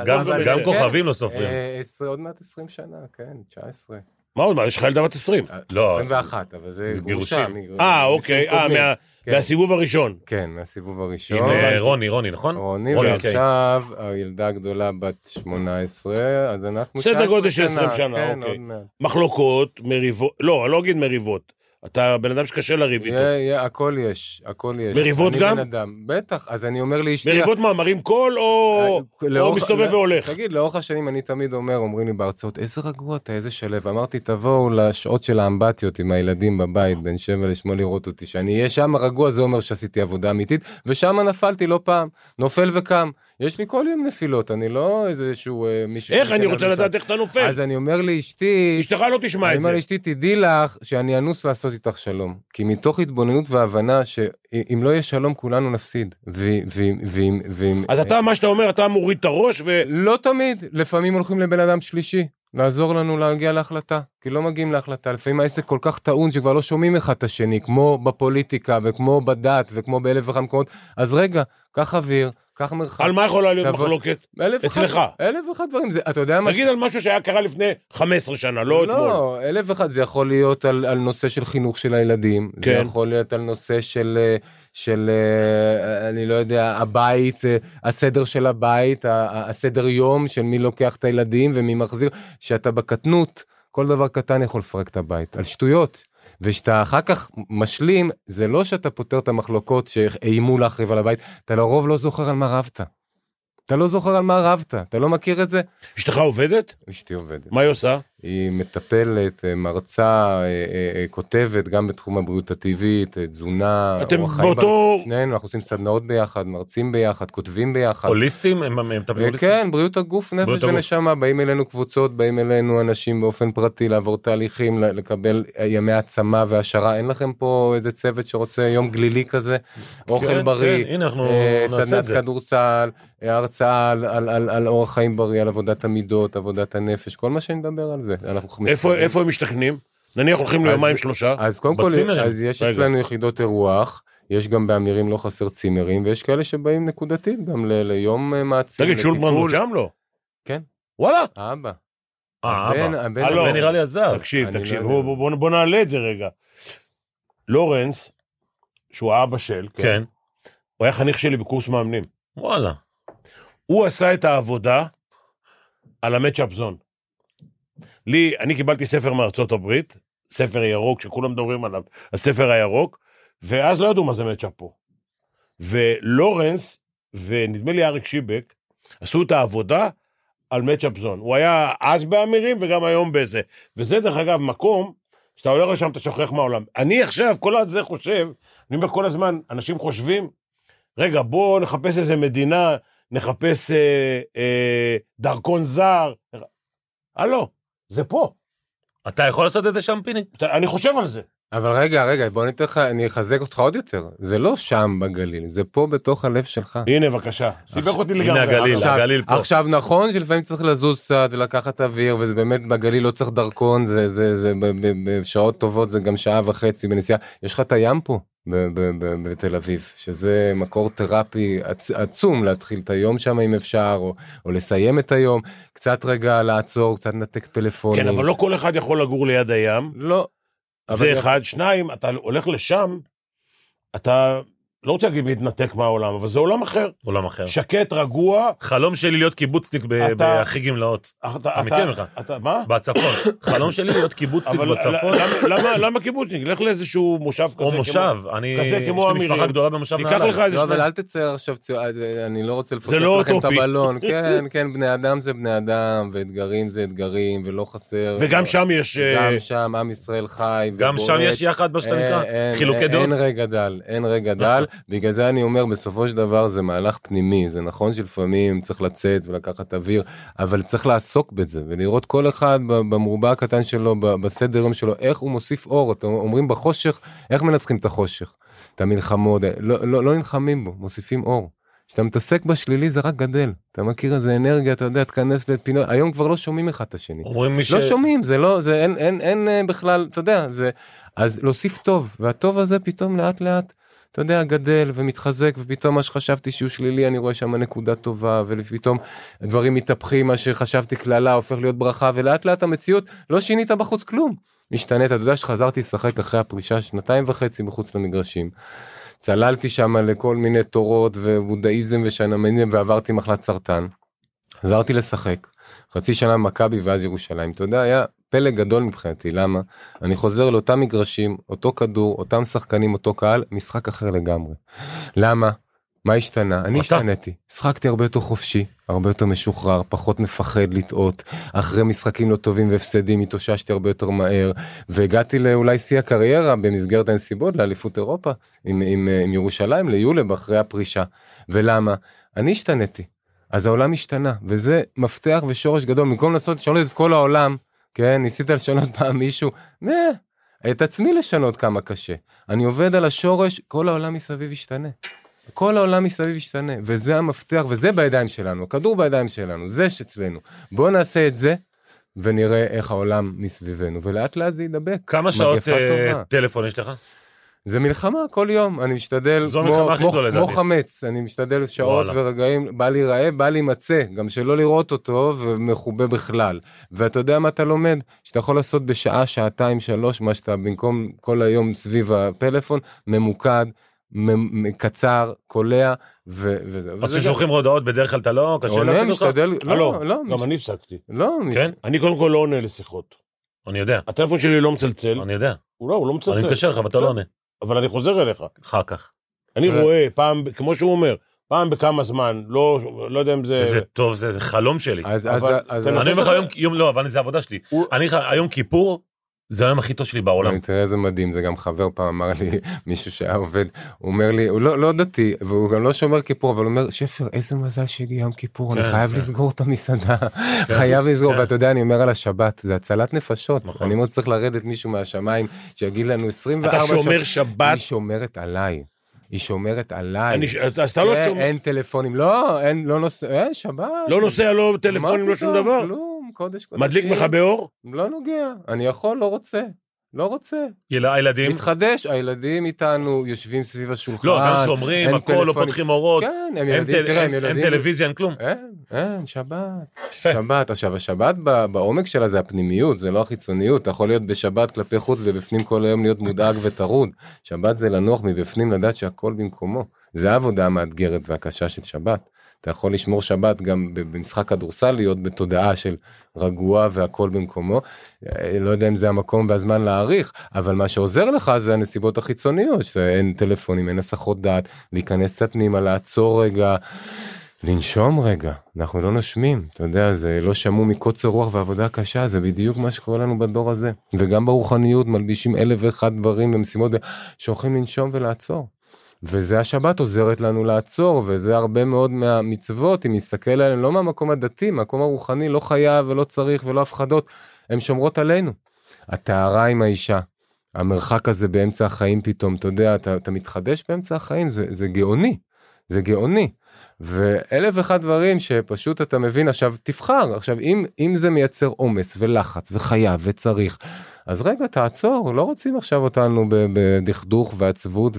גם. כוכבים לא סופרים. אה, עוד מעט 20 שנה, כן, 19. מה עוד, מה, יש לך ילדה בת 20? לא. 21, אבל זה גרושה. גירושים. אה, אוקיי, אה. מה- כן. מהסיבוב הראשון. כן, מהסיבוב הראשון. עם אה, רוני, רוני, נכון? רוני, רוני, אוקיי. ועכשיו הילדה הגדולה בת 18, אז אנחנו סדר 19 גודל של 20 שנה, כן, אוקיי. עוד מעט. מחלוקות, מריבות, לא, אני לא אגיד מריבות. אתה בן אדם שקשה לריב איתו. יהיה, יהיה, הכל יש, הכל יש. מריבות אני גם? בן אדם, בטח, אז אני אומר לאשתי... מריבות מה, מרים קול או אה, או לאורך- מסתובב לא- והולך? תגיד, לאורך השנים אני תמיד אומר, אומרים לי בהרצאות, איזה רגוע אתה, איזה שלו. אמרתי, תבואו לשעות של האמבטיות עם הילדים בבית, בין שבע לשמונה לראות אותי, שאני אהיה שם רגוע, זה אומר שעשיתי עבודה אמיתית, ושם נפלתי לא פעם, נופל וקם. יש לי כל יום נפילות, אני לא איזשהו אה, מישהו... איך אני רוצה. לדעת איך אתה נופל? אז אני אומר לאשתי, אשתך לא תשמע אני את אומר זה. לאשתי, תדעי לך שאני אנוס לעשות איתך שלום. כי מתוך התבוננות והבנה שאם לא יהיה שלום כולנו נפסיד. ואם... אז אתה, מה שאתה אומר, אתה מוריד את הראש ו... לא תמיד, לפעמים הולכים לבן אדם שלישי. לעזור לנו להגיע להחלטה, כי לא מגיעים להחלטה. לפעמים העסק כל כך טעון שכבר לא שומעים אחד את השני, כמו בפוליטיקה וכמו בדת וכמו באלף ואחד מקומות. אז רגע, קח אוויר, קח מרחק. על מה יכולה להיות תבוא- מחלוקת? אלף אצלך. אלף ואחד דברים. זה, אתה יודע מה... תגיד על משהו שהיה קרה לפני 15 שנה, לא אתמול. לא, אלף ואחד, זה יכול להיות על, על נושא של חינוך של הילדים, כן. זה יכול להיות על נושא של, אה, של אה, אני לא יודע, הבית, אה, הסדר של הבית, הסדר יום של מי לוקח את הילדים ומי מחזיר, שאתה בקטנות, כל דבר קטן יכול לפרק את הבית, על שטויות. ושאתה אחר כך משלים, זה לא שאתה פותר את המחלוקות שאיימו להחריב על הבית, אתה לרוב לא זוכר על מה רבת. אתה לא זוכר על מה רבת, אתה לא מכיר את זה? אשתך עובדת? אשתי עובדת. מה היא עושה? היא מטפלת, אה, מרצה, אה, אה, כותבת גם בתחום הבריאות הטבעית, תזונה, אתם באותו-. שנינו, אנחנו עושים סדנאות ביחד, מרצים ביחד, כותבים ביחד. הוליסטים? הם מטפלים הוליסטים? כן, בריאות הגוף, נפש. ונשמה, באים אלינו קבוצות, באים אלינו אנשים באופן פרטי לעבור תהליכים, לקבל ימי העצמה והעשרה. אין לכם פה איזה צוות שרוצה יום גלילי כזה, אוכל כן, בריא, כן, סדנת. כדורסל, אה, הרצאה על אורח חיים בריא, על עבודת המידות, עבודת הנפש, כל מה שאני מדבר על זה. אנחנו איפה איפה הם משתכנים? נניח הולכים ליומיים שלושה. אז קודם כל. אז יש רגע. אצלנו יחידות אירוח, יש גם באמירים לא חסר צימרים, ויש כאלה שבאים נקודתית גם ל- ליום אה, מעצים, תגיד, שולמן הוא שם לא? כן. וואלה. האבא. אה, הבן- אבא. הבן- הלו. זה נראה לי הזר. תקשיב, לא תקשיב, יודע. בוא- בוא- בוא- בוא נעלה את זה רגע. לורנס, שהוא האבא של, כן. הוא היה חניך שלי בקורס מאמנים. וואלה. הוא עשה את העבודה על המצ'אפ זון. לי, אני קיבלתי ספר מארצות הברית, ספר ירוק, שכולם מדברים עליו, הספר הירוק, ואז לא ידעו מה זה מצ'אפ פה. ולורנס, ונדמה לי אריק שיבק, עשו את העבודה על מצ'אפ זון. הוא היה אז באמירים וגם היום בזה. וזה דרך אגב מקום, שאתה הולך לשם אתה שוכח מהעולם. אני עכשיו, כל הזה חושב, אני אומר כל הזמן, אנשים חושבים, רגע, בואו נחפש איזה מדינה, נחפש אה, אה, דרכון זר. הלו, זה פה. אתה יכול לעשות את זה שם, פיני? אני חושב על זה. אבל רגע, רגע, בוא ניתן לך, אני אחזק אותך עוד יותר. זה לא שם בגליל, זה פה בתוך הלב שלך. הנה, בבקשה. סיבך אותי לגמרי. הנה הגליל, עכשיו- הגליל פה. עכשיו נכון שלפעמים צריך לזוז קצת ולקחת אוויר וזה באמת בגליל לא צריך דרכון זה זה זה בשעות טובות זה גם שעה וחצי בנסיעה יש לך את הים פה בתל אביב, שזה מקור תרפי עצ- עצום להתחיל את היום שם אם אפשר, או, או לסיים את היום, קצת רגע לעצור, קצת לנתק פלאפונים. כן, אבל לא כל אחד יכול לגור ליד הים. לא. זה יכול- אחד. שניים, אתה הולך לשם, אתה לא רוצה להגיד להתנתק מהעולם, אבל זה עולם אחר. עולם אחר. שקט, רגוע. חלום שלי להיות קיבוצניק בהכי גמלאות. אתה- אמיתי אני אומר לך. אתה, מה? בצפון. חלום שלי להיות קיבוצניק אבל בצפון. למה- קיבוצניק? לך לאיזשהו מושב כזה. או מושב. אני, כזה יש כמו לי משפחה אמירים. גדולה במושב תיקח נהלל. לך איזה לא, אבל שניים. אל תצייר עכשיו, ציור- אני לא רוצה לפוצץ לא לכם את. הבלון, כן, כן, בני אדם זה בני אדם, ואתגרים זה אתגרים, ולא חסר. וגם שם יש... אה, גם שם עם ישראל חי. גם. שם יש יחד, מה שאתה נקרא. חילוקי אין- דעות. אין רגע דל, אין רגע דל, בגלל זה אני אומר, בסופו של דבר זה מהלך פנימי, זה נכון שלפעמים צריך לצאת ולקחת אוויר, אבל צריך לעסוק בזה, ולראות כל אחד במרובע הקטן שלו, בסדר יום שלו, איך הוא מוסיף אור, אתם אומרים בחושך, איך מנצחים את החושך, את המלחמות, לא, לא, לא נלחמים בו, מוסיפים אור. כשאתה מתעסק בשלילי זה רק גדל, אתה מכיר איזה אנרגיה, אתה יודע, תכנס לפינות, היום כבר לא שומעים אחד את השני. אומרים מי ש... לא שומעים זה לא זה אין אין אין אה, בכלל אתה יודע זה אז להוסיף טוב והטוב הזה פתאום לאט לאט. אתה יודע גדל ומתחזק ופתאום מה שחשבתי שהוא שלילי אני רואה שם נקודה טובה ופתאום דברים מתהפכים מה שחשבתי קללה הופך להיות ברכה ולאט לאט המציאות לא שינית בחוץ כלום. השתנית אתה יודע שחזרתי לשחק אחרי הפרישה שנתיים וחצי מחוץ למגרשים. צללתי שם לכל מיני תורות ובודהיזם ושנמניזם ועברתי מחלת סרטן. חזרתי לשחק חצי שנה במכבי ואז ירושלים. אתה יודע היה פלא גדול מבחינתי למה? אני חוזר לאותם מגרשים אותו כדור אותם שחקנים אותו קהל משחק אחר לגמרי. למה? מה השתנה? אני אתה. השתניתי שחקתי הרבה יותר חופשי הרבה יותר משוחרר פחות מפחד לטעות. אחרי משחקים לא טובים והפסדים התאוששתי הרבה יותר מהר והגעתי לאולי שיא הקריירה במסגרת הנסיבות לאליפות אירופה עם, עם, עם ירושלים ליולב אחרי הפרישה. ולמה? אני השתניתי אז העולם השתנה וזה מפתח ושורש גדול במקום לנסות לשנות את כל העולם כן ניסית לשנות פעם מישהו נה, את עצמי לשנות כמה קשה אני עובד על השורש כל העולם מסביב ישתנה. כל העולם מסביב ישתנה וזה המפתח וזה בידיים שלנו הכדור בידיים שלנו זה שאצלנו בוא נעשה את זה ונראה איך העולם מסביבנו ולאט לאט זה ידבק. כמה שעות אה. טלפון יש לך? זה מלחמה כל יום אני משתדל זו כמו, המלחמה הכי כמו, כמו. חמץ אני משתדל שעות וואלה. ורגעים בא להיראה בא להימצא גם שלא לראות אותו ומחובה בכלל ואתה יודע מה אתה לומד שאתה יכול לעשות בשעה שעתיים שלוש מה שאתה במקום כל היום סביב הפלאפון ממוקד. קצר קולע ו- וזה. אז כששולחים הודעות בדרך כלל אתה לא, קשה עונה, לעשות אותך? משתדל, הלו, לא, לא, גם מש- אני הפסקתי. לא, מש- כן? אני קודם כל לא עונה לשיחות. אני יודע, הטלפון שלי לא מצלצל. אני יודע. הוא לא, הוא לא מצלצל. אני מתקשר לך ואתה לא עונה. אבל אני חוזר אליך. אחר כך. אני רואה פעם, כמו שהוא אומר, פעם בכמה זמן, לא לא יודע אם זה... איזה טוב זה, זה חלום שלי. אז, אז, אבל אז, תנסה אני אומר לך היום, יום, לא, אבל זה עבודה שלי. הוא- אני היום כיפור, זה היום הכי טוב שלי בעולם. תראה איזה מדהים זה גם חבר פעם אמר לי מישהו שהיה עובד הוא אומר לי הוא לא לא דתי והוא גם לא שומר כיפור אבל הוא אומר שפר איזה מזל שהגיע יום כיפור אני כן, חייב כן. לסגור את המסעדה חייב לסגור כן. ואתה יודע אני אומר על השבת זה הצלת נפשות נכון. אני אומר צריך לרדת מישהו מהשמיים שיגיד לנו 24 אתה שומר שעות. שבת, היא שומרת עליי היא שומרת עליי. אני- אז אתה לא כן, שומר, אין טלפונים לא אין לא נוסע אין שבת. לא נוסע, לא טלפונים, לא שום? דבר. כלום קודש קודשים. מדליק מכבי אור? לא נוגע אני יכול לא רוצה לא רוצה. יל- הילדים, מתחדש, הילדים איתנו יושבים סביב השולחן. לא, גם שומרים, הכל, לא. פותחים אורות. כן, הם ילדים, תראה, הם אין- אין ילדים. טלוויזיה, אין כלום. אין, אין, שבת. שבת. עכשיו, השבת בעומק שלה זה הפנימיות, זה לא החיצוניות. אתה יכול להיות בשבת כלפי חוץ ובפנים כל היום להיות מודאג וטרוד. שבת זה לנוח מבפנים, לדעת שהכל במקומו. זה העבודה המאתגרת והקשה של שבת. אתה יכול לשמור שבת גם במשחק כדורסל, להיות בתודעה של רגוע והכל במקומו. אה, לא יודע אם זה המקום והזמן להעריך, אבל מה שעוזר לך זה הנסיבות החיצוניות, שאין טלפונים, אין הסחות דעת, להיכנס קצת פנימה, לעצור רגע. לנשום רגע, אנחנו לא נושמים, אתה יודע, זה לא שמעו מקוצר רוח ועבודה קשה, זה בדיוק מה שקורה לנו בדור הזה. וגם ברוחניות מלבישים אלף ואחד דברים ומשימות שהולכים לנשום ולעצור. וזה השבת עוזרת לנו לעצור, וזה הרבה מאוד מהמצוות, אם נסתכל עליהן לא מהמקום הדתי, מהמקום הרוחני, לא חייב ולא צריך ולא הפחדות, הן שומרות עלינו. הטהרה עם האישה, המרחק הזה באמצע החיים פתאום, אתה יודע, אתה, אתה מתחדש באמצע החיים, זה, זה גאוני, זה גאוני. ואלף ואחד דברים שפשוט אתה מבין עכשיו תבחר עכשיו אם אם זה מייצר עומס ולחץ וחייב וצריך אז רגע, תעצור, לא רוצים עכשיו אותנו בדכדוך ועצבות,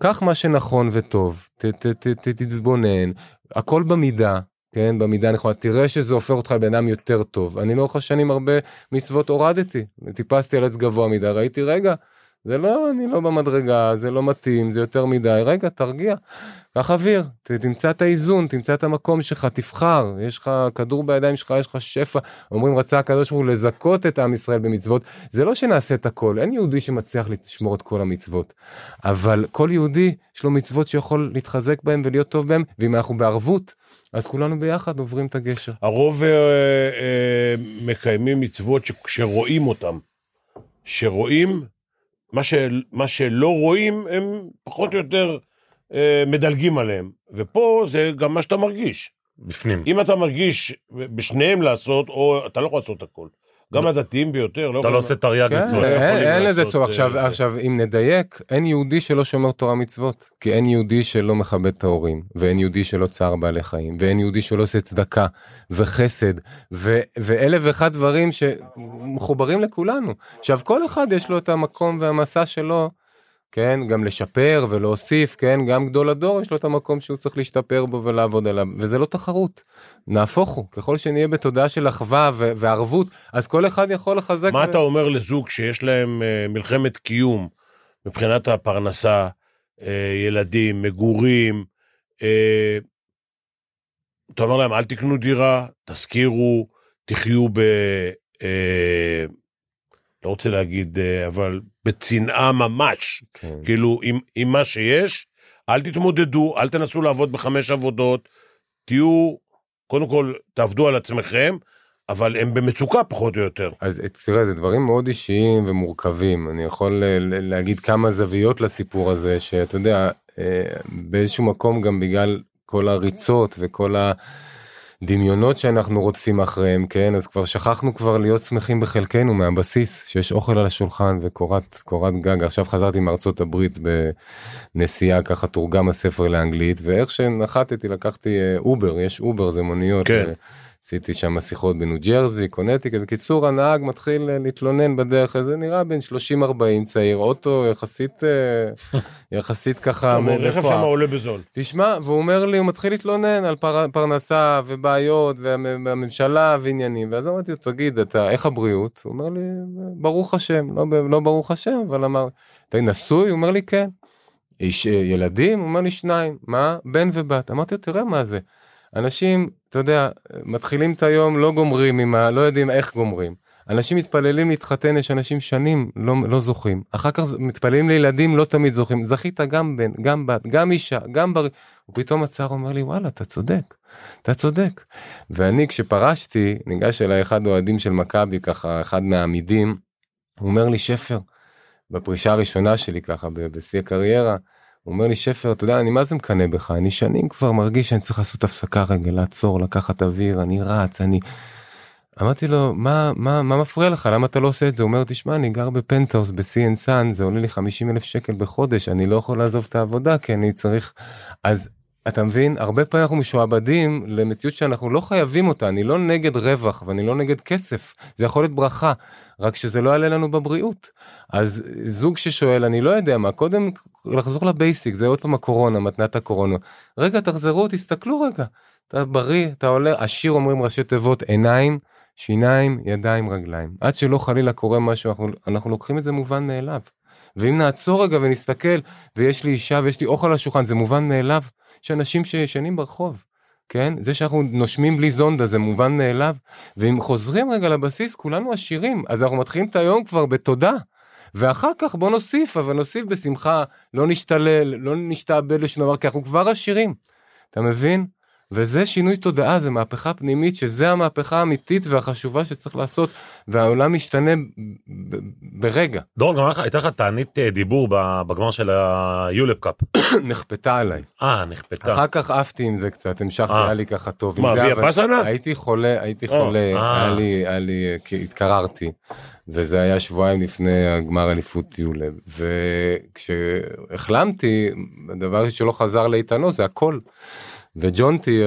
וקח מה שנכון וטוב, ת- ת- ת- ת- תתבונן, הכל במידה. כן, במידה הנכונה, תראה שזה הופך אותך לבן אדם יותר טוב. אני לאורך השנים הרבה מצוות הורדתי, טיפסתי על עץ גבוה מדי, ראיתי, רגע, זה לא, אני לא במדרגה, זה לא מתאים, זה יותר מדי, רגע, תרגיע, קח אוויר, תמצא את האיזון, תמצא את המקום שלך, תבחר, יש לך כדור בידיים שלך, יש לך שפע, אומרים רצה הקדוש ברוך הוא לזכות את עם ישראל במצוות, זה לא שנעשה את הכל, אין יהודי שמצליח לשמור את כל המצוות, אבל כל יהודי יש לו מצוות שיכול להתחזק בהם ולהיות טוב בהם, ואם אנחנו בערבות, אז כולנו ביחד עוברים את הגשר. הרוב אה, אה, מקיימים מצוות שרואים אותם. שרואים, מה, ש, מה שלא רואים, הם פחות או יותר אה, מדלגים עליהם. ופה זה גם מה שאתה מרגיש. בפנים. אם אתה מרגיש בשניהם לעשות, או אתה לא יכול לעשות הכל. גם הדתיים ביותר, לא אתה לא עושה תרי"ג כן, מצוות. אין- לזה סוף. עכשיו, אה, עכשיו, אם נדייק, אין יהודי שלא שומר תורה מצוות. כי אין יהודי שלא מכבד את ההורים, ואין יהודי שלא צער בעלי חיים, ואין יהודי שלא עושה צדקה וחסד, ו- ואלף ואחד דברים שמחוברים לכולנו. עכשיו, כל אחד יש לו את המקום והמסע שלו. כן, גם לשפר ולהוסיף, כן, גם גדול הדור יש לו את המקום שהוא צריך להשתפר בו ולעבוד עליו, וזה לא תחרות. נהפוך הוא, ככל שנהיה בתודעה של אחווה ו- וערבות, אז כל אחד יכול לחזק. מה ו- אתה אומר לזוג שיש להם אה, מלחמת קיום מבחינת הפרנסה, אה, ילדים, מגורים, אה, אתה אומר להם, אל תקנו דירה, תשכירו, תחיו ב... אה, לא רוצה להגיד, אה, אבל בצנעה ממש, כן. כאילו, עם, עם מה שיש, אל תתמודדו, אל תנסו לעבוד בחמש עבודות, תהיו, קודם כל, תעבדו על עצמכם, אבל הם במצוקה פחות או יותר. אז תראה, זה דברים מאוד אישיים ומורכבים. אני יכול אה, להגיד כמה זוויות לסיפור הזה, שאתה יודע, אה, באיזשהו מקום גם בגלל כל הריצות וכל הדמיונות שאנחנו רודפים אחריהם, כן? אז כבר שכחנו כבר להיות שמחים בחלקנו מהבסיס, שיש אוכל על השולחן וקורת קורת גג. עכשיו חזרתי מארצות הברית בנסיעה, ככה תורגם הספר לאנגלית, ואיך שנחתתי לקחתי אה, אובר, יש אובר, זה מוניות. כן. אה, עשיתי שם שיחות בניו ג'רזי, קונטיקט, בקיצור הנהג מתחיל אה, להתלונן בדרך, איזה נראה בין 30-40 צעיר, אוטו יחסית, אה, יחסית ככה טוב, רכב שם מפואר. עולה בזול. תשמע, והוא אומר לי, הוא מתחיל להתלונן על פר, פרנסה ובעיות והמ- והממשלה ועניינים, ואז אמרתי לו, תגיד, אתה, איך הבריאות? הוא אומר לי, ברוך השם, לא, לא ברוך השם, אבל אמר, אתה נשוי? הוא אומר לי, כן. איש, אה, ילדים? הוא אומר לי, שניים. מה? בן ובת. אמרתי לו, תראה מה זה. אנשים, אתה יודע, מתחילים את היום, לא גומרים עם ה... לא יודעים איך גומרים. אנשים מתפללים להתחתן, יש אנשים שנים לא, לא זוכים. אחר כך מתפללים לילדים, לא תמיד זוכים. זכית גם בן, גם בת, גם אישה, גם בר... ופתאום הצער אומר לי, וואלה, אתה צודק, אתה צודק. ואני, כשפרשתי, ניגש אליי אחד האוהדים של מכבי, ככה, אחד מהאמידים, הוא אומר לי, שפר, בפרישה הראשונה שלי, ככה, בשיא הקריירה, אומר לי, שפר, אתה יודע, אני מה זה מקנא בך? אני שנים כבר מרגיש שאני צריך לעשות הפסקה רגע, לעצור, לקחת אוויר, אני רץ, אני... אמרתי לו, מה, מה, מה מפריע לך? למה אתה לא עושה את זה? הוא אומר, תשמע, אני גר בפנטהאוס, ב Sea and Sun, זה עולה לי 50 אלף שקל בחודש, אני לא יכול לעזוב את העבודה, כי אני צריך... אז אתה מבין, הרבה פעמים אנחנו משועבדים למציאות שאנחנו לא חייבים אותה, אני לא נגד רווח ואני לא נגד כסף, זה יכול להיות ברכה, רק שזה לא יעלה לנו בבריאות. אז זוג ששואל, אני לא יודע מה, קודם לחזור לבייסיק, זה עוד פעם הקורונה, מתנת הקורונה. רגע, תחזרו, תסתכלו רגע. אתה בריא, אתה עולה, עשיר אומרים ראשי תיבות, עיניים, שיניים, ידיים, רגליים. עד שלא חלילה קורה משהו, אנחנו, אנחנו לוקחים את זה מובן מאליו. ואם נעצור רגע ונסתכל, ויש לי אישה ויש לי אוכל על השולחן, זה מובן מאליו. יש אנשים שישנים ברחוב, כן? זה שאנחנו נושמים בלי זונדה זה מובן מאליו. ואם חוזרים רגע לבסיס, כולנו עשירים, אז אנחנו מתחילים את היום כבר בתודה. ואחר כך בוא נוסיף, אבל נוסיף בשמחה, לא נשתלל, לא נשתעבד לשום דבר, כי אנחנו כבר עשירים. אתה מבין? וזה שינוי תודעה, זה מהפכה פנימית, שזה המהפכה האמיתית והחשובה שצריך לעשות, והעולם משתנה ב- ברגע. דורון, גם הייתה לך תענית אה, דיבור בגמר של היולפ קאפ. נכפתה עליי. אה, נכפתה. אחר כך עפתי עם זה קצת, המשכתי, אה. היה לי ככה טוב. מה, זה, ויה אבל פסנה? הייתי חולה, הייתי. חולה, אה. היה לי, היה לי, התקררתי, וזה היה שבועיים לפני הגמר אליפות יולב, וכשהחלמתי, הדבר שלא חזר לאיתנו זה הכל. וג'ונטי,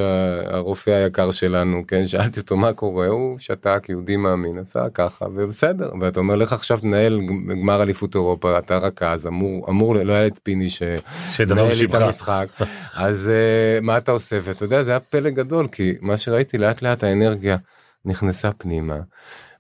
הרופא היקר שלנו, כן, שאלתי אותו מה קורה, הוא שתק, יהודי מאמין, עשה ככה, ובסדר. ואתה אומר, לך עכשיו תנהל גמר אליפות אירופה, אתה רכז, אמור, אמור, לא היה את פיני ש... שדבר מנהל לי את. המשחק, אז uh, מה אתה עושה? ואתה יודע, זה היה פלא גדול, כי מה שראיתי לאט לאט האנרגיה נכנסה פנימה,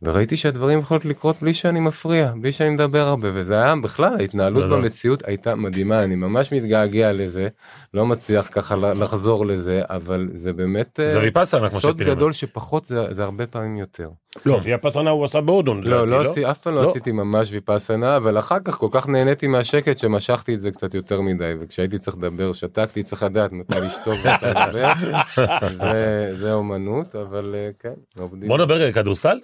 וראיתי שהדברים יכולים לקרות בלי שאני מפריע, בלי שאני מדבר הרבה, וזה היה בכלל, ההתנהלות לא, לא. במציאות הייתה מדהימה, אני ממש מתגעגע לזה, לא מצליח ככה לחזור לזה, אבל זה באמת אה, זה ויפאסנה כמו סוד. גדול שפחות זה, זה הרבה פעמים יותר. לא, ויפסנה הוא עשה בהודו. לא, לדעתי, לא, עשי, אף פעם לא לא? עשיתי ממש ויפאסנה, אבל אחר כך כל כך נהניתי מהשקט שמשכתי את זה קצת יותר מדי, וכשהייתי צריך לדבר שתקתי, צריך לדעת מתי לשתוק ומתי לדבר, זה, זה אומנות, אבל אה, כן, עובדים. בוא נדבר כדורסל.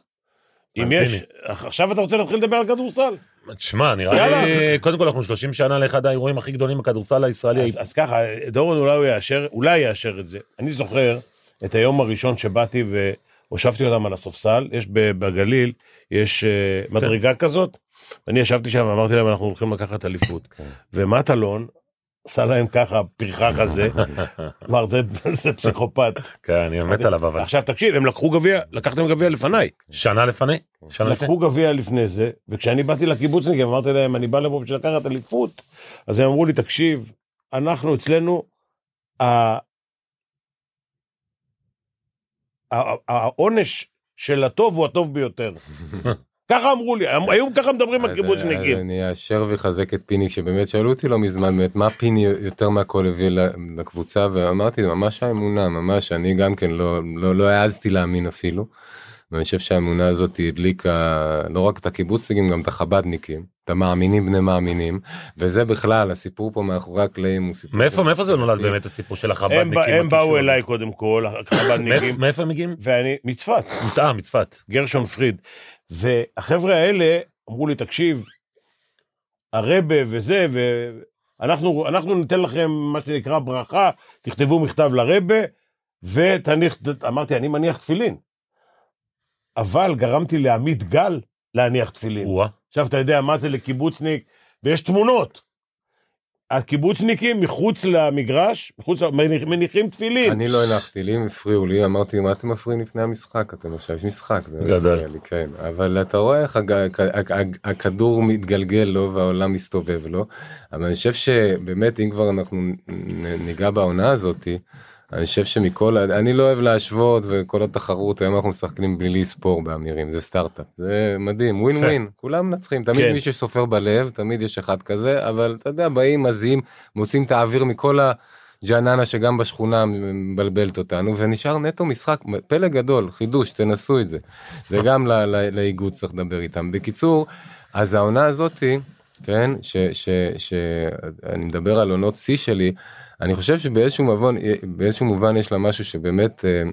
אם יש, עכשיו אתה רוצה להתחיל לדבר על כדורסל? תשמע, נראה לי, קודם כל אנחנו 30 שנה לאחד האירועים הכי גדולים בכדורסל הישראלי. אז, אז ככה, דורון אולי הוא יאשר, אולי יאשר את זה. אני זוכר את היום הראשון שבאתי והושבתי אותם על הספסל, יש בגליל, יש אה, מדרגה כזאת, ואני ישבתי שם ואמרתי להם, אנחנו הולכים לקחת אליפות. ומטלון עשה להם ככה, פרחה כזה, אמר, זה, זה פסיכופת. כן, אני מת עליו אבל. עכשיו תקשיב, הם לקחו גביע, לקחתם גביע לפניי. שנה לפני? שנה לפני? לקחו גביע לפני זה, וכשאני באתי לקיבוצניקים, אמרתי להם, אני בא לפה בשביל לקחת אליפות, אז הם אמרו לי, תקשיב, אנחנו אצלנו, העונש של הטוב הוא הטוב ביותר. ככה אמרו לי, היו ככה מדברים אז- הקיבוצניקים. אז אני אאשר ואחזק את פיני, שבאמת שאלו אותי לא מזמן, באמת, מה פיני יותר מהכל הביא לקבוצה, ואמרתי, ממש האמונה, ממש, אני גם כן לא, לא, לא העזתי להאמין אפילו. ואני חושב שהאמונה הזאת הדליקה לא רק את הקיבוצניקים, גם את החבדניקים, את המאמינים בני מאמינים, וזה בכלל, הסיפור פה מאחורי הקלעים הוא סיפור... מאיפה מאיפה זה נולד באמת הסיפור של החב"דניקים? הם באו? אליי קודם כל, החב"דניקים, מאיפה הם מגיעים? ואני, מצפת. אה, מצפת. גרשון פריד. והחבר'ה האלה אמרו לי, תקשיב, הרבה וזה, ואנחנו אנחנו ניתן לכם מה שנקרא ברכה, תכתבו מכתב לרבה, ותניח, אמרתי, אני מניח תפילין. אבל גרמתי לעמית גל להניח תפילין. וואה. עכשיו, אתה יודע מה זה לקיבוצניק, ויש תמונות. הקיבוצניקים מחוץ למגרש, מחוץ, מניחים תפילין. אני לא הנחתי לי, הם הפריעו לי, אמרתי, מה אתם מפריעים לפני המשחק? אתם עכשיו, יש משחק. זה גדול. מפריע לי, כן. אבל אתה רואה איך הג- הכדור מתגלגל לו והעולם מסתובב לו. אבל אני חושב שבאמת, אם כבר אנחנו ניגע בעונה הזאתי, אני חושב שמכל, אני לא אוהב להשוות וכל התחרות, היום אנחנו משחקים בלי לספור באמירים, זה סטארט-אפ, זה מדהים, ווין. ווין, כולם מנצחים, תמיד כן. מי שסופר בלב, תמיד יש אחד כזה, אבל אתה יודע, באים, מזיעים, מוצאים את האוויר מכל ה... ג'אננה שגם בשכונה מבלבלת אותנו ונשאר נטו משחק פלא גדול חידוש תנסו את זה זה גם לאיגוד צריך לדבר איתם בקיצור אז העונה הזאתי כן? שאני מדבר על עונות שיא שלי אני חושב שבאיזשהו מובן באיזשהו מובן יש לה משהו שבאמת אה,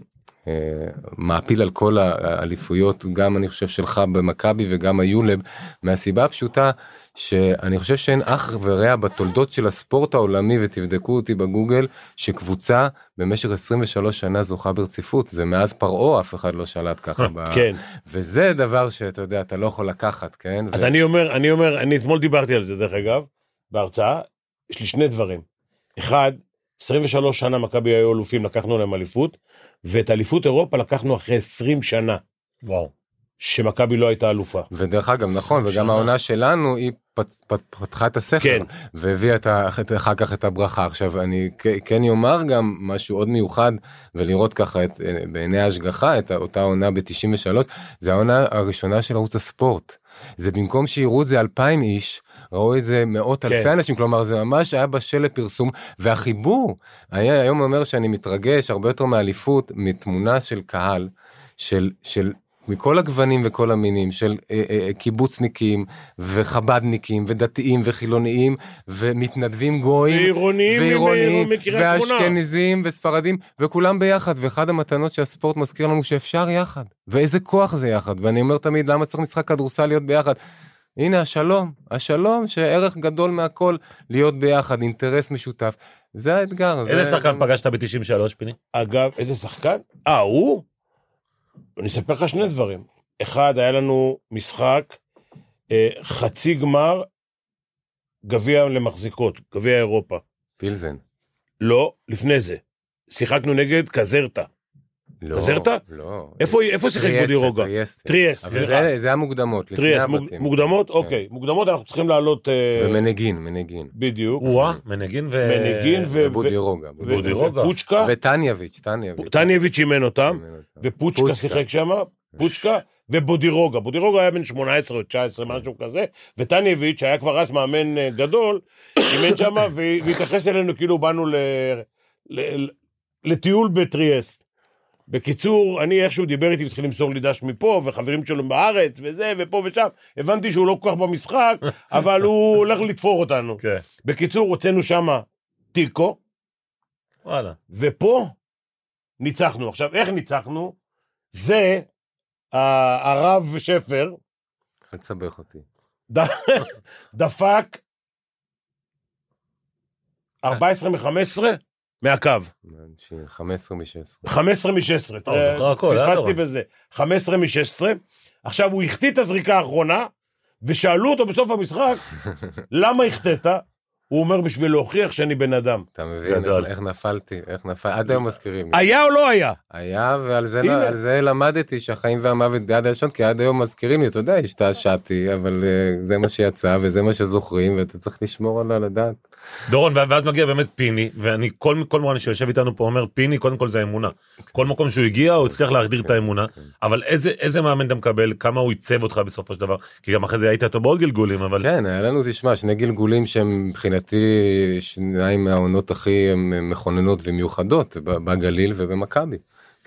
מעפיל על כל האליפויות גם אני חושב שלך במכבי וגם היולב מהסיבה הפשוטה שאני חושב שאין אח ורע בתולדות של הספורט העולמי ותבדקו אותי בגוגל שקבוצה במשך 23 שנה זוכה ברציפות זה מאז פרעה אף אחד לא שלט ככה ב... כן. וזה דבר שאתה יודע אתה לא יכול לקחת כן אז ו- אני אומר, אני אומר, אני אתמול דיברתי על זה דרך אגב, בהרצאה, יש לי שני דברים. אחד, 23 שנה מכבי היו אלופים, לקחנו להם אליפות, ואת אליפות אירופה לקחנו אחרי 20 שנה, וואו. שמכבי לא הייתה אלופה. ודרך אגב נכון וגם. העונה שלנו היא פת, פת, פתחה את הספר כן. והביאה את ה- אחר כך את הברכה עכשיו אני כן אומר גם משהו עוד מיוחד ולראות ככה את, אה, בעיני ההשגחה את אותה עונה ב-93 זה העונה הראשונה של ערוץ הספורט. זה במקום שיראו את זה אלפיים איש ראו את זה מאות כן. אלפי אנשים כלומר זה ממש היה בשל לפרסום והחיבור היה היום אומר שאני מתרגש הרבה יותר מאליפות מתמונה של קהל של של מכל הגוונים וכל המינים של אה, אה, קיבוצניקים וחבדניקים ודתיים וחילוניים ומתנדבים גויים ועירוניים, ועירוניים מקריית שמונה. ואשכנזים וספרדים וכולם ביחד ואחד המתנות שהספורט מזכיר לנו שאפשר יחד ואיזה כוח זה יחד ואני אומר תמיד למה צריך משחק כדורסל להיות ביחד. הנה השלום השלום שערך גדול מהכל להיות ביחד אינטרס משותף זה האתגר. איזה זה- שחקן פגשת ב-93 פיני? אגב, איזה שחקן? אה, הוא? אני אספר לך שני דברים. אחד, היה לנו משחק, אה, חצי גמר, גביע למחזיקות, גביע אירופה. פילזן. לא, לפני זה. שיחקנו נגד קזרטה. לא, חזרת? לא. איפה איפה שיחק בודירוגה? טריאסטה. טריאסט, אבל סליחה. זה- זה המוקדמות, לפני טריאסט, מוג- הבתים. מוקדמות? כן. אוקיי. מוקדמות אנחנו צריכים לעלות... אה, ומנג'ין, מנג'ין. בדיוק. וואה, מנג'ין ו... מנג'ין ו- ובודי רוגה. ו- בודי רוגה. ופוצ'קה, וטניאביץ', טניאביץ'. טניאביץ' אימן אותם. ופוצ'קה פוצ'קה. שיחק שם, פוצ'קה, ובודירוגה. בודירוגה היה בן 18 או 19, משהו כזה, וטניאביץ' היה כבר אז מאמן אה, גדול, אימן שם, והתייחס אלינו כאילו באנו ל- ל- לטיול בטריאסט. בקיצור, אני איכשהו דיבר איתי, התחיל למסור לי דש מפה, וחברים שלו בארץ, וזה, ופה ושם. הבנתי שהוא לא כל כך במשחק, אבל הוא הולך לתפור אותנו. כן. בקיצור, הוצאנו שם תיקו, וואלה. ופה ניצחנו. עכשיו, איך ניצחנו? זה הרב שפר אל תסבך אותי. דפק 14 מ-15 מהקו. 15 מ-16. 15 מ-16. הוא זוכר הכל, אה, פספסתי? בזה. 15 מ-16. עכשיו, הוא החטיא את הזריקה האחרונה, ושאלו אותו בסוף המשחק, למה החטאת? הוא אומר, בשביל להוכיח שאני בן אדם. אתה מבין גדול. איך- איך נפלתי, איך נפל, עד היום מזכירים לי. היה או לא היה? היה, ועל זה. על זה למדתי שהחיים והמוות ביד הלשון, כי עד היום מזכירים לי, אתה יודע, השתעשעתי, אבל אה, זה מה שיצא וזה מה שזוכרים, ואתה צריך לשמור על הדעת. דורון, ואז מגיע באמת פיני, ואני, כל כל מורה שיושב איתנו פה אומר, פיני, קודם כל זה האמונה. כל מקום שהוא הגיע, הוא הצליח להחדיר את האמונה, אבל איזה, איזה מאמן אתה מקבל, כמה הוא עיצב אותך בסופו של דבר, כי גם אחרי זה היית איתו בעוד גלגולים, אבל... כן, היה לנו, תשמע, שני גלגולים שהם מבחינתי שניים מהעונות הכי מכוננות ומיוחדות, בגליל ובמכבי.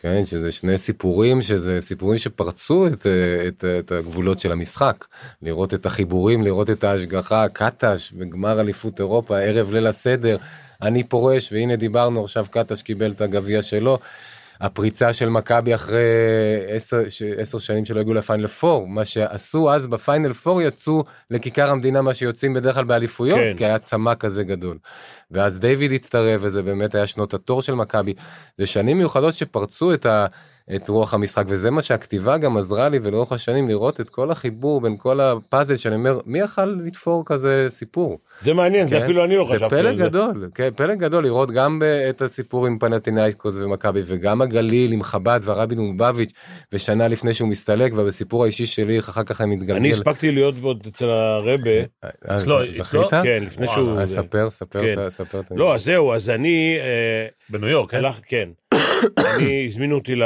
כן, שזה שני סיפורים, שזה סיפורים שפרצו את, את, את הגבולות של המשחק. לראות את החיבורים, לראות את ההשגחה, קטש בגמר אליפות אירופה, ערב ליל הסדר, אני פורש, והנה דיברנו עכשיו, קטש קיבל את הגביע שלו. הפריצה של מכבי אחרי עשר, שנים שלא הגיעו לפיינל פור, מה שעשו אז בפיינל פור יצאו לכיכר המדינה מה שיוצאים בדרך כלל באליפויות, כן. כי היה צמא כזה גדול. ואז דיוויד הצטרף וזה באמת היה שנות התור של מכבי. זה שנים מיוחדות שפרצו את, ה, את רוח המשחק וזה מה שהכתיבה גם עזרה לי ולאורך השנים לראות את כל החיבור בין כל הפאזל שאני אומר מי יכל לתפור כזה סיפור. זה מעניין, זה כן? אפילו אני לא זה חשבתי פלא על זה. גדול, כן, פלא גדול לראות גם את הסיפור עם פנטינאיקוס ומכבי וגם הגליל עם חב"ד והרבי לובביץ' ושנה לפני שהוא מסתלק ובסיפור האישי שלי אחר כך אני מתגלגל. אני הספקתי להיות עוד אצל הרבה, אה, אצלו- ז- אצלו? זכית? כן, לפני שהוא... ספר, ספר, כן. ספר. לא, זהו, אז אני... אה, בניו יורק, כן? אני, הזמינו אותי ל...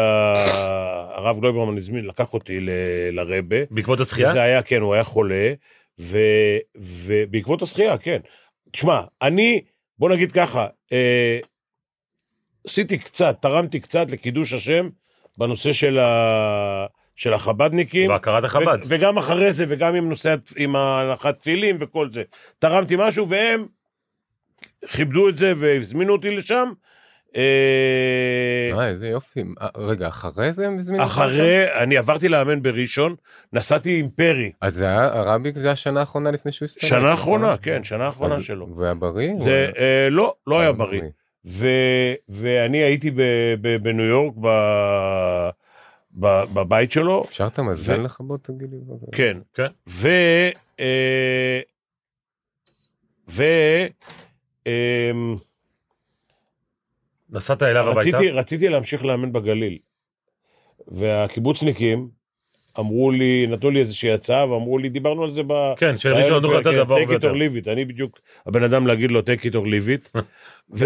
הרב גלויברמן הזמין, לקח אותי ל- לרבה. בעקבות השחייה? זה היה, כן, הוא היה חולה, ו... ובעקבות השחייה, כן. תשמע, אני, בוא נגיד ככה, אה, עשיתי קצת, תרמתי קצת לקידוש השם בנושא של, ה... של החבדניקים. והכרת החב"ד. ו- וגם אחרי זה, וגם עם נושא, עם ההנחת תפילין וכל זה. תרמתי משהו, והם כיבדו את זה והזמינו אותי לשם. אה, איזה יופי. אה, רגע, אחרי זה הם הזמינו אותך? אחרי, אני עברתי לאמן בראשון, נסעתי עם פרי. אז זה היה, הרבי זה השנה האחרונה לפני שהוא הסתלק. שנה נכון? האחרונה, כן, שנה האחרונה אז שלו. הוא היה בריא? זה, אה, לא, לא היה אה, בריא. ו- ואני הייתי ב- ב- בניו יורק ב- ב- בבית שלו, אפשר את המזל ו- לכבות, תגיד לי? כן. כן. ו... אה, ו... אמ, נסעת אליו הביתה? רציתי, רציתי להמשיך לאמן בגליל. והקיבוצניקים אמרו לי, נתנו לי איזושהי הצעה, ואמרו לי, דיברנו על זה ב... כן, שלנו נוכל לתת דבר take הרבה it or יותר. leave it. אני בדיוק הבן אדם להגיד לו take it or leave it.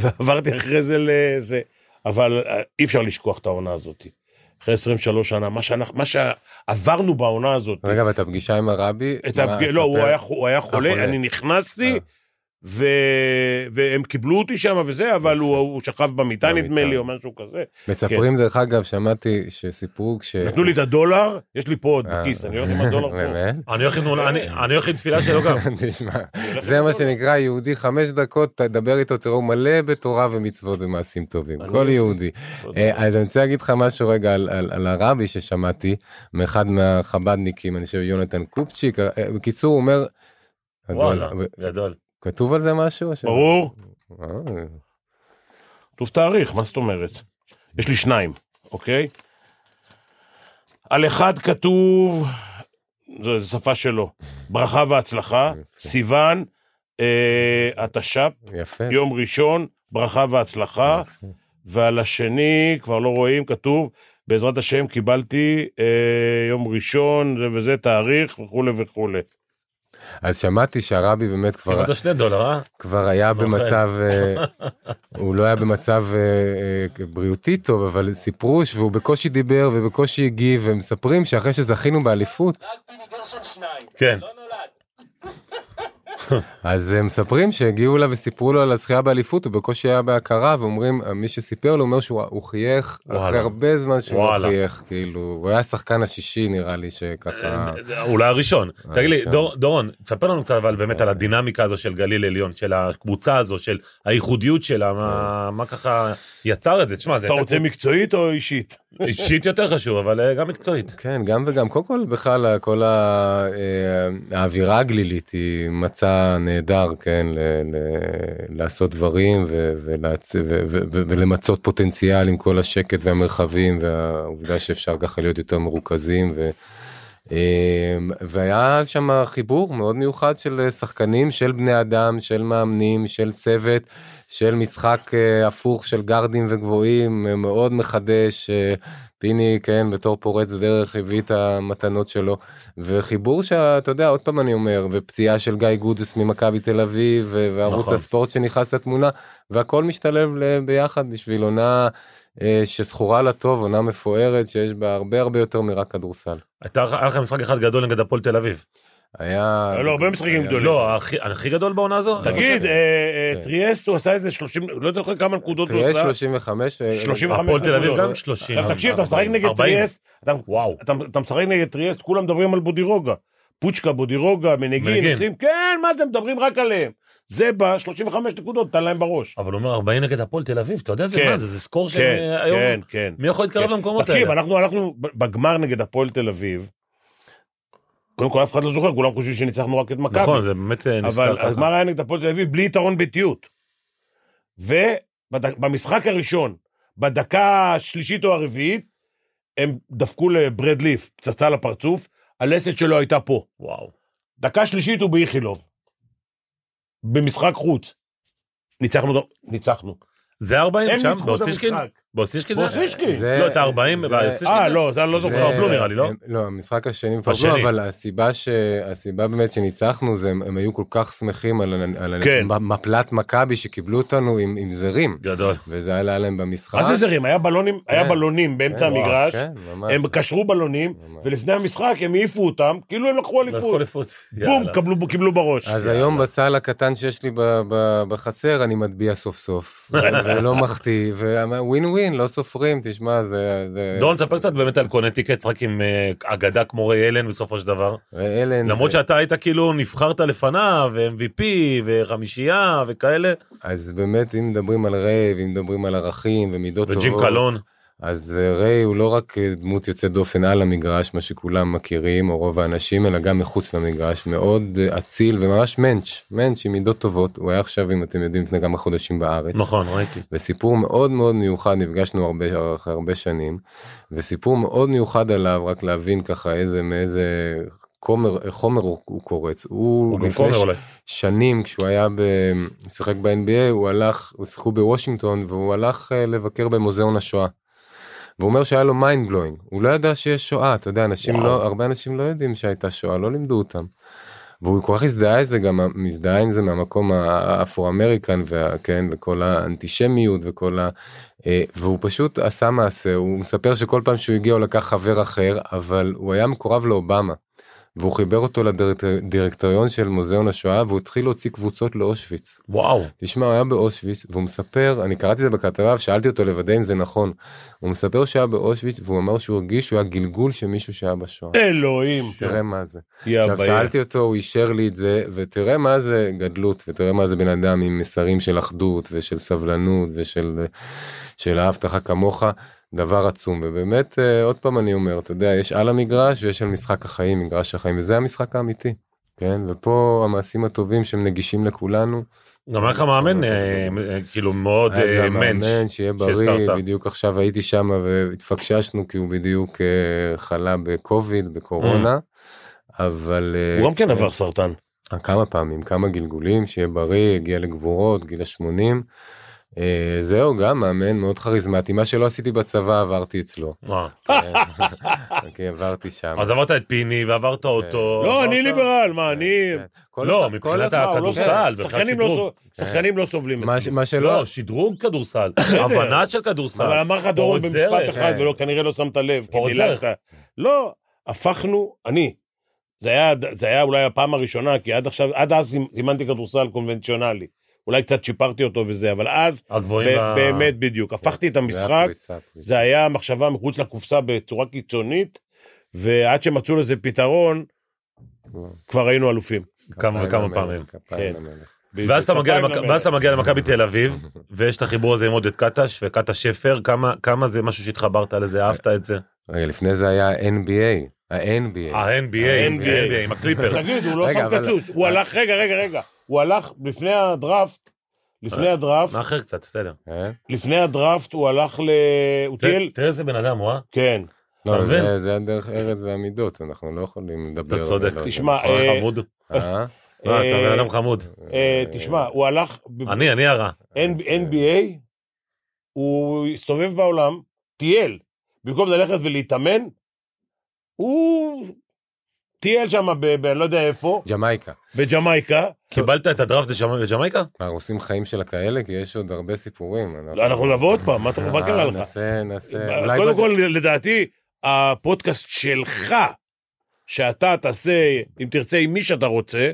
ועברתי אחרי זה לזה. אבל אה, אי אפשר לשכוח את העונה הזאת. אחרי 23 שנה, מה, שאנחנו, מה שעברנו בעונה הזאת. רגע, ואת הפגישה עם הרבי? את הפג... לא, הוא. היה, הוא היה חולה, חולה. אני נכנסתי, אה. ו... והם קיבלו אותי שם וזה, אבל הוא, הוא שכב במיטה. נדמה לי, או משהו כזה. מספרים דרך אגב, שמעתי שסיפרו כש... נתנו לי את הדולר, יש לי פה עוד אה. בכיס, אני הולך עם הדולר פה. באמת? אני הולך עם- תפילה שלו גם. תשמע, זה מה שנקרא יהודי חמש דקות, תדבר איתו, תראו, מלא בתורה ומצוות ומעשים טובים, כל יהודי. אה, אז אני רוצה להגיד לך משהו רגע על, על, על הרבי ששמעתי מאחד מהחבדניקים, אני חושב יונתן קופצ'יק, אה, בקיצור הוא אומר, וואלה, גדול. גדול. כתוב על זה משהו? ברור, אה, כתוב תאריך, מה זאת אומרת? יש לי שניים, אוקיי? על אחד כתוב, זו שפה שלו, ברכה והצלחה, סיוון, אה, התש"פ. יום ראשון, ברכה והצלחה, ועל השני כבר לא רואים, כתוב, בעזרת השם קיבלתי אה, יום ראשון, זה וזה תאריך וכולי וכולי. אז שמעתי שהרבי באמת כבר, קיבלת שני דולר, אה? כבר היה נוכל. במצב, אה, הוא לא היה במצב אה, אה, בריאותי טוב, אבל סיפרו שהוא בקושי דיבר ובקושי הגיב, ומספרים שאחרי שזכינו באליפות, כן. אז הם מספרים שהגיעו אליו וסיפרו לו על הזכייה באליפות, הוא בקושי היה בהכרה, ואומרים, מי שסיפר לו אומר שהוא הוא חייך. אחרי הרבה זמן שהוא לא. חייך, כאילו, הוא היה השחקן השישי נראה לי שככה, אולי הראשון. תגיד לי, דורון, תספר לנו קצת אבל באמת על הדינמיקה הזו של גליל עליון, של הקבוצה הזו, של הייחודיות שלה, מה- מה ככה יצר את זה. תשמע, זה אתה רוצה מקצועית או אישית? אישית יותר חשוב, אבל אה, גם מקצועית. כן, גם וגם, קודם כל בכלל כל אה, האווירה הגלילית היא נהדר, כן, ל- ל- לעשות דברים ו- ולהצ- ו- ו- ו- ולמצות פוטנציאל עם כל השקט והמרחבים והעובדה שאפשר ככה להיות יותר מרוכזים. ו- אה, והיה שם חיבור מאוד מיוחד של שחקנים, של בני אדם, של מאמנים, של צוות, של משחק אה, הפוך של גארדים וגבוהים, אה, מאוד מחדש. אה, פיני, כן, בתור פורץ דרך הביא את המתנות שלו, וחיבור שאתה יודע, עוד פעם אני אומר, ופציעה של גיא גודס ממכבי תל אביב, וערוץ נכון. הספורט שנכנס לתמונה, והכל משתלב ביחד בשביל עונה שזכורה לטוב, עונה מפוארת, שיש בה הרבה הרבה יותר מרק כדורסל. הייתה היה לכם משחק אחד גדול נגד הפועל תל אביב. היה... היו לו הרבה משחקים גדולים. לא, הכי- גדול בעונה הזו? תגיד, אה, אה, כן. טריאסט הוא עשה איזה 30, לא יודע כמה נקודות הוא עשה. 35, ו- 35 הפועל תל אביב. גם 30. עכשיו תקשיב, אתה משחק 40, נגד 40. טריאסט, וואו. אתה משחק נגד טריאסט, כולם מדברים על בודירוגה. פוצ'קה, בודירוגה, מנגין. עושים, כן, מה זה, מדברים רק עליהם. זה בא, 35 נקודות, נתן להם בראש. אבל הוא אומר 40 נגד הפועל תל אביב, אתה יודע זה כן. מה זה, זה סקור כן, שהיום, כן, כן. מי יכול להתקרב כן. למקומות תקשיב, האלה? אנחנו הלכנו בגמר נגד הפועל תל אביב. קודם כל אף אחד לא זוכר, כולם חושבים שניצחנו רק את מכבי. נכון, זה באמת אה, נזכר אבל ככה. הגמר היה נגד הפועל תל אביב בלי יתרון ביתיות. ובמשחק הראשון, בדקה השלישית או הרביעית, הם דפקו לברד ליף פצצה לפרצוף, הלסת שלו הייתה פה. וואו. דקה שלישית הוא באיכילוב. במשחק חוץ. ניצחנו, ניצחנו. זה 40 הם שם? ניצחו את באוסישקין? המשחק. באוסישקין זה? באוסישקין. זה- לא, את ה-40 זה- באוסישקין? אה, לא, זה אני לא זוכר. פרפלו נראה לי, לא? לא, המשחק השני. פרפלו, אבל הסיבה ש... הסיבה באמת שניצחנו זה הם, היו כל כך שמחים על, על כן. מפלת מכבי שקיבלו אותנו עם, זרים, גדול. וזה עלה להם במשחק. מה זה זרים? היה בלונים, היה כן. בלונים באמצע כן, המגרש. הם קשרו בלונים. ולפני המשחק הם העיפו אותם, כאילו הם לקחו אליפות. בום, קיבלו בראש. אז היום בסל הקטן שיש לי ב- ב- בחצר אני מטביע סוף סוף, ולא מחטיא, ווין ווין, לא סופרים, תשמע, זה... זה- דורון, ספר קצת באמת על קונטיקט, רק עם אה, אגדה כמו ריי אלן בסופו של דבר. ואלן, למרות זה- שאתה היית כאילו נבחרת לפניו, ו-MVP, וחמישייה, וכאלה, אז באמת, אם מדברים על ריי, ואם מדברים על ערכים ומידות טובות, וג'ים קלון. אז אה, ריי הוא לא רק אה, דמות יוצאת דופן על המגרש, מה שכולם מכירים, או רוב האנשים, אלא גם מחוץ למגרש, מאוד אה, אציל וממש מענץ', מענץ' עם מידות טובות, הוא היה עכשיו, אם אתם יודעים, לפני כמה חודשים בארץ. נכון, ראיתי. וסיפור מאוד מאוד מיוחד, נפגשנו הרבה, הרבה שנים, וסיפור מאוד מיוחד עליו, רק להבין ככה איזה, מאיזה חומר, חומר הוא, קורץ. הוא, הוא לפני ש- אולי. שנים, כשהוא היה, ב- שיחק ב-NBA, הוא הלך, הוא שיחקו בוושינגטון, והוא הלך לבקר במוזיאון השואה. והוא אומר שהיה לו mind blowing, הוא לא ידע שיש שואה, אתה יודע, אנשים וואו. לא, הרבה אנשים לא יודעים שהייתה שואה, לא לימדו אותם. והוא כל כך הזדהה עם זה, גם מזדהה עם זה מהמקום ה African-American, וכן, וכל האנטישמיות וכל ה... אה, והוא פשוט עשה מעשה, הוא מספר שכל פעם שהוא הגיע הוא לקח חבר אחר, אבל הוא היה מקורב לאובמה. והוא חיבר אותו לדירקטוריון של מוזיאון השואה והוא התחיל להוציא קבוצות לאושוויץ. וואו. תשמע, הוא היה באושוויץ והוא מספר, אני קראתי את זה בכתבה ושאלתי אותו לוודא אם זה נכון. הוא מספר שהיה באושוויץ והוא אמר שהוא הרגיש שהוא היה גלגול של מישהו שהיה בשואה. אלוהים. תראה מה זה. עכשיו ביי. שאלתי אותו, הוא אישר לי את זה, ותראה מה זה גדלות, ותראה מה זה בן אדם עם מסרים של אחדות ושל סבלנות ושל של אהבת לך כמוך, דבר עצום. ובאמת, אה, עוד פעם אני אומר, אתה יודע, יש על המגרש ויש על משחק החיים, מגרש החיים, וזה המשחק האמיתי. כן, ופה המעשים הטובים שהם נגישים לכולנו. גם לך מאמן, אה, אה, כאילו מאוד מענץ'. שיהיה בריא. בדיוק עכשיו הייתי שם והתפקששנו כי הוא בדיוק חלה בקוביד, בקורונה, אבל... אה, הוא גם כן עבר סרטן. כמה פעמים, כמה גלגולים, שיהיה בריא, הגיע לגבורות, גיל ה-80, אה, זהו, גם מאמן מאוד כריזמטי. מה שלא עשיתי בצבא עברתי אצלו. מה? כן, אוקיי, עברתי שם. אז עברת את פיני ועברת אותו. לא, אני ליברל, מה, אני... כן. כל לא, מבחינת לא- הכדורסל, שחקנים לא שחקנים לא סובלים מה ש- אצלי. מה שלא... לא, שדרוג כדורסל, הבנה של כדורסל. אבל אמר לך דורון במשפט. אחד, כן. ולא, כנראה לא שמת לב. לא, הפכנו, אני. זה היה, זה היה אולי הפעם הראשונה, כי עד עכשיו, עד אז אימנתי כדורסל קונבנציונלי. אולי קצת שיפרתי אותו וזה, אבל אז, הגבוהים ב- וה- באמת בדיוק, הפכתי את זה היה המשחק, פריצה, פריצה. זה היה מחשבה מחוץ לקופסה בצורה קיצונית, ועד שמצאו לזה פתרון, כבר היינו אלופים. כמה וכמה פעמים. כן. ואז אתה מגיע למכבי תל אביב, ויש את החיבור הזה עם עודד קטש וקטש שפר, כמה- כמה זה משהו שהתחברת לזה, אהבת את זה? רגע, לפני זה היה ה-NBA. ה-NBA. ה-NBA, ה-NBA. עם הקליפרס. תגיד, הוא לא שם קצוץ, הוא הלך, רגע, רגע, רגע, הוא הלך לפני הדראפט, לפני הדראפט, מאחר קצת, בסדר. אה? לפני הדראפט הוא הלך ל... הוא טייל, תראה איזה בן אדם הוא, אה? כן. לא, אתה זה- מבין? זה הדרך ארץ והמידות, אנחנו לא יכולים לדבר. אתה צודק. תשמע, אה, חמוד. אה? לא, אתה אה, בן אדם חמוד. אה, תשמע, הוא הלך, אני, אני הרע. אה, NBA, הוא הסתובב בעולם, טייל, במקום ללכת ולהתאמן, הוא טייל שם, ב- ב- אני לא יודע איפה, ג'מייקה. בג'מייקה, קיבלת את הדראפט? מה, עושים חיים של הכאלה? כי יש עוד הרבה סיפורים. לא, אנחנו נבוא עוד פעם, מה אתה- מה קרה אה, לך? נעשה, נעשה. אולי קודם כל, לדעתי, הפודקאסט שלך, שאתה תעשה, אם תרצה, עם מי שאתה רוצה,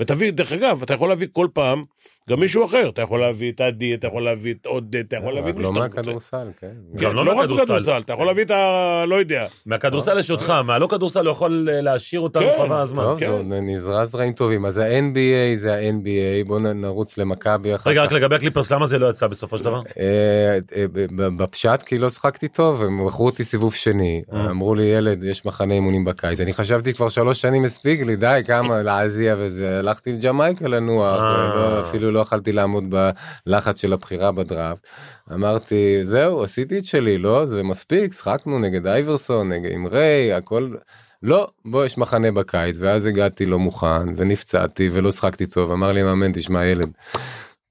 ותביא, דרך אגב, אתה יכול להביא כל פעם גם מישהו אחר, אתה יכול להביא את עדי, אתה יכול להביא את עודד, אתה יכול להביא את מי לא שאתה רוצה. מהכדורסל, כן. גם לא לא רק מהכדורסל. אתה יכול להביא את ה... לא יודע. מהכדורסל יש אותך, מהלא כדורסל הוא יכול להשאיר אותנו כן. חבל הזמן. טוב, כן. זה נזרע זרעים טובים. אז ה-NBA זה ה-NBA, בואו נרוץ למכבי אחר רגע, כך. רק לגבי הקליפרס, למה זה לא יצא בסופו של דבר? אה, אה, בפשט כי לא שחקתי טוב הם מכרו אותי סיבוב שני אה. אמרו לי ילד יש מחנה אימונים בקיץ אני חשבתי כבר שלוש שנים הספיק לי די כמה להזיע וזה הלכתי לג'מייקה לנוח אה. אפילו לא יכלתי לעמוד בלחץ של הבחירה בדראפט. אמרתי זהו עשיתי את שלי לא? זה מספיק שחקנו נגד אייברסון נגד עם ריי הכל. לא בוא יש מחנה בקיץ. ואז הגעתי לא מוכן ונפצעתי ולא שחקתי טוב. אמר לי המאמן תשמע ילד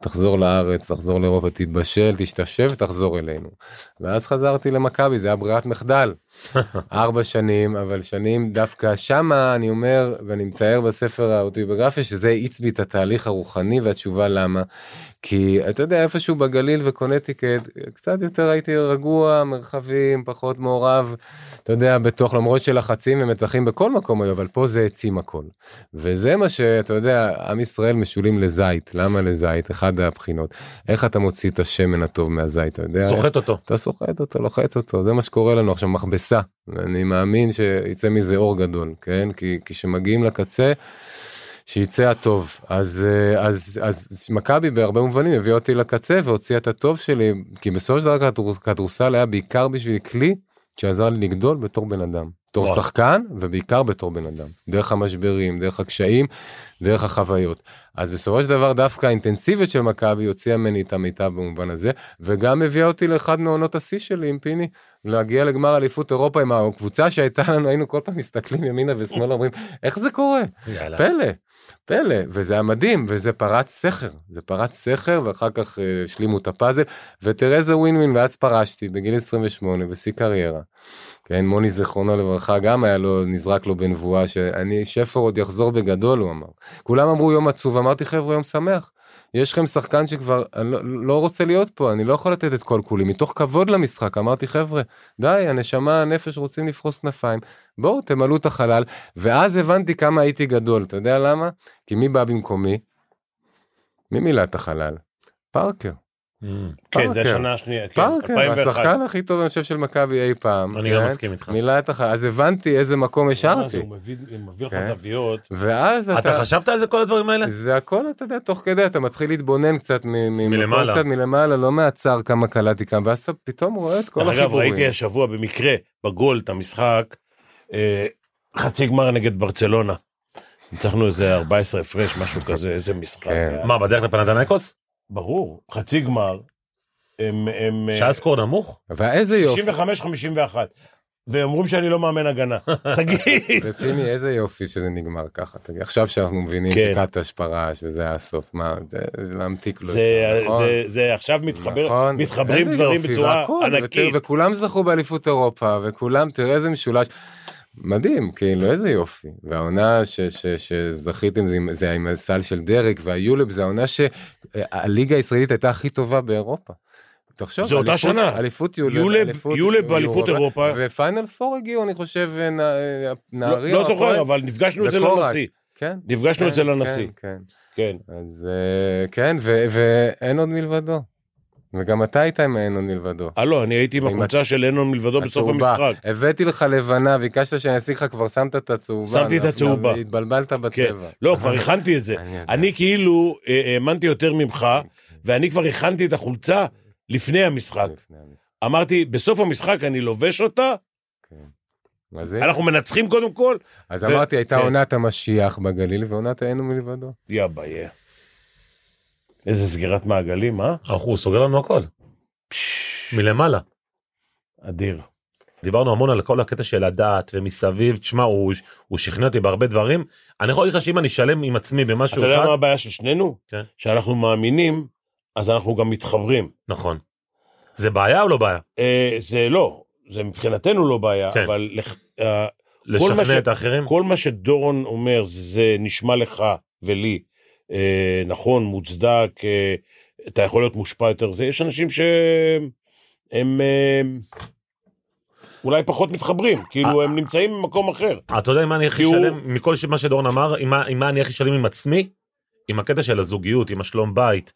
תחזור לארץ, תחזור לאירופה, תתבשל, תשתשב ותחזור אלינו. ואז חזרתי למכבי, זה היה ברירת מחדל. ארבע שנים, אבל שנים דווקא שמה אני אומר, ואני מתאר בספר האוטוביוגרפיה, שזה האיץ בי את התהליך הרוחני והתשובה למה. כי אתה יודע, איפשהו בגליל וקונטיקט, קצת יותר הייתי רגוע, מרחבים, פחות מעורב, אתה יודע, בתוך, למרות שלחצים ומתחים בכל מקום היו, אבל פה זה העצים הכל. וזה מה שאתה יודע, עם ישראל משולים לזית. למה לזית? אחד הבחינות. איך אתה מוציא את השמן הטוב מהזית, אתה יודע? סוחט אותו. אתה סוחט אותו, לוחץ אותו, זה מה שקורה לנו עכשיו, מכבסה. אני מאמין שיצא מזה אור גדול, כן? כי כשמגיעים לקצה, שיצא הטוב. אז, אה, אז, אז מכבי בהרבה מובנים הביאה אותי לקצה והוציאה את הטוב שלי, כי בסופו של דבר כדור- כדורסל היה בעיקר בשביל כלי שעזר לי לגדול בתור בן אדם. בתור וואו. שחקן ובעיקר בתור בן אדם. דרך המשברים, דרך הקשיים, דרך החוויות. אז בסופו של דבר דווקא האינטנסיביות של מכבי הוציאה ממני את המיטב במובן הזה, וגם הביאה אותי לאחד מעונות השיא שלי עם פיני, להגיע לגמר אליפות אירופה עם הקבוצה שהייתה לנו, היינו כל פעם מסתכלים ימינה ושמאלה אומרים, איך זה קורה? יאללה. פלא, פלא, וזה היה מדהים, וזה פרץ סכר, זה פרץ סכר, ואחר כך אה, השלימו את הפאזל, ותראה איזה ווין ווין, ואז פרשתי בגיל 28 בשיא קריירה. כן, מוני זיכרונו לברכה גם היה לו, נזרק לו בנבואה שאני, שפר עוד יחזור בגדול, הוא אמר. כולם אמרו יום עצוב, אמרתי חבר'ה יום שמח. יש לכם שחקן שכבר, לא, לא רוצה להיות פה, אני לא יכול לתת את כל כולי, מתוך כבוד למשחק, אמרתי חבר'ה, די, הנשמה, הנפש רוצים לפרוס כנפיים, בואו תמלאו את החלל, ואז הבנתי כמה הייתי גדול, אתה יודע למה? כי מי בא במקומי? מי מילא את החלל? פארקר. Mm. כן, זה פארקר. השנה השנייה, כן, פארקר, 2001. השחקן הכי טוב אני חושב של מכבי אי פעם. אני כן? גם מסכים איתך. מילא את החלל, אז הבנתי איזה מקום זה, השארתי. הוא מביא לך כן. זוויות. ואז אתה... אתה חשבת על זה כל הדברים האלה? זה הכל אתה יודע תוך כדי אתה מתחיל להתבונן קצת מלמעלה. קצת מלמעלה לא מהצער כמה קלעתי כאן ואז אתה פתאום רואה את כל דרך אגב, החיבורים. ראיתי השבוע במקרה בגול את המשחק, אה, חצי גמר נגד ברצלונה. ניצחנו איזה 14 הפרש, משהו כזה, איזה משחק. כן. מה, בדרך לפנתנייקוס? ברור, חצי גמר. הם... הם, אה, שהיה סקור נמוך? ואיזה יופי. 65-51. ואומרים שאני לא מאמן הגנה. תגיד. ופיני, איזה יופי שזה נגמר ככה. תגיד, עכשיו שאנחנו מבינים כן. שקטש פרש וזה הסוף, מה, זה להמתיק לו. את זה, נכון? זה, זה עכשיו מתחבר, נכון. מתחברים דברים יופי, בצורה והכל, ותראה, ענקית. וכולם זכו באליפות אירופה, וכולם, תראה איזה משולש. מדהים, כאילו, איזה יופי. והעונה ש, ש, שזכיתם זה, עם- זה עם הסל של דרק, והיולב זה העונה שהליגה הישראלית הייתה הכי טובה באירופה. תחשוב, זה אותה שנה. אליפות יולב, יולב- אליפות יולב באליפות אירופה. ופיינל פור הגיעו, אני חושב, נ- לא, נהריה. לא זוכר. אבל נפגשנו אצל וקוראץ'. הנשיא. כן. נפגשנו כן, אצל כן, הנשיא. כן. כן. אז אה, כן, ואין עוד מלבדו. וגם אתה היית עם עוד מלבדו. אה, לא, אני הייתי עם החולצה הצ- של הנון מלבדו בסוף. המשחק. הבאתי לך לבנה, ביקשת שאני אשים לך, כבר שמת את הצהובה. שמתי את הצהובה. התבלבלת כן. בצבע. לא, כבר הכנתי את זה. אני. אני כאילו אה, האמנתי יותר ממך, ואני כבר הכנתי את החולצה לפני המשחק. אמרתי, בסוף המשחק אני לובש אותה, כן. זה? אנחנו מנצחים קודם כל, אז ו- אמרתי, הייתה כן. עונת המשיח בגליל ועונת אין עוד מלבדו. יא ביי. איזה סגירת מעגלים, אה? הוא סוגר לנו הכל. מלמעלה. אדיר. דיברנו המון על כל הקטע של הדת ומסביב, תשמע, הוא, הוא שכנע אותי בהרבה דברים. אני יכול להגיד לך שאם אני שלם עם עצמי במשהו אתה יודע אחד, מה הבעיה של שנינו? כן. שאנחנו מאמינים, אז אנחנו גם מתחברים. נכון. זה בעיה או לא בעיה? אה, זה לא, זה מבחינתנו לא בעיה, כן. אבל לך- אה, לשכנע ש- את האחרים? כל מה שדורון אומר זה נשמע לך ולי נכון, מוצדק, אה, אתה יכול להיות מושפע יותר. זה יש אנשים שהם אה, אולי פחות מתחברים, כאילו הם נמצאים במקום אחר. אתה יודע עם מה אני הכי שלם, מכל מה שדורון אמר, עם מה- אני הכי שלם עם עצמי? עם הקטע של הזוגיות, עם השלום בית,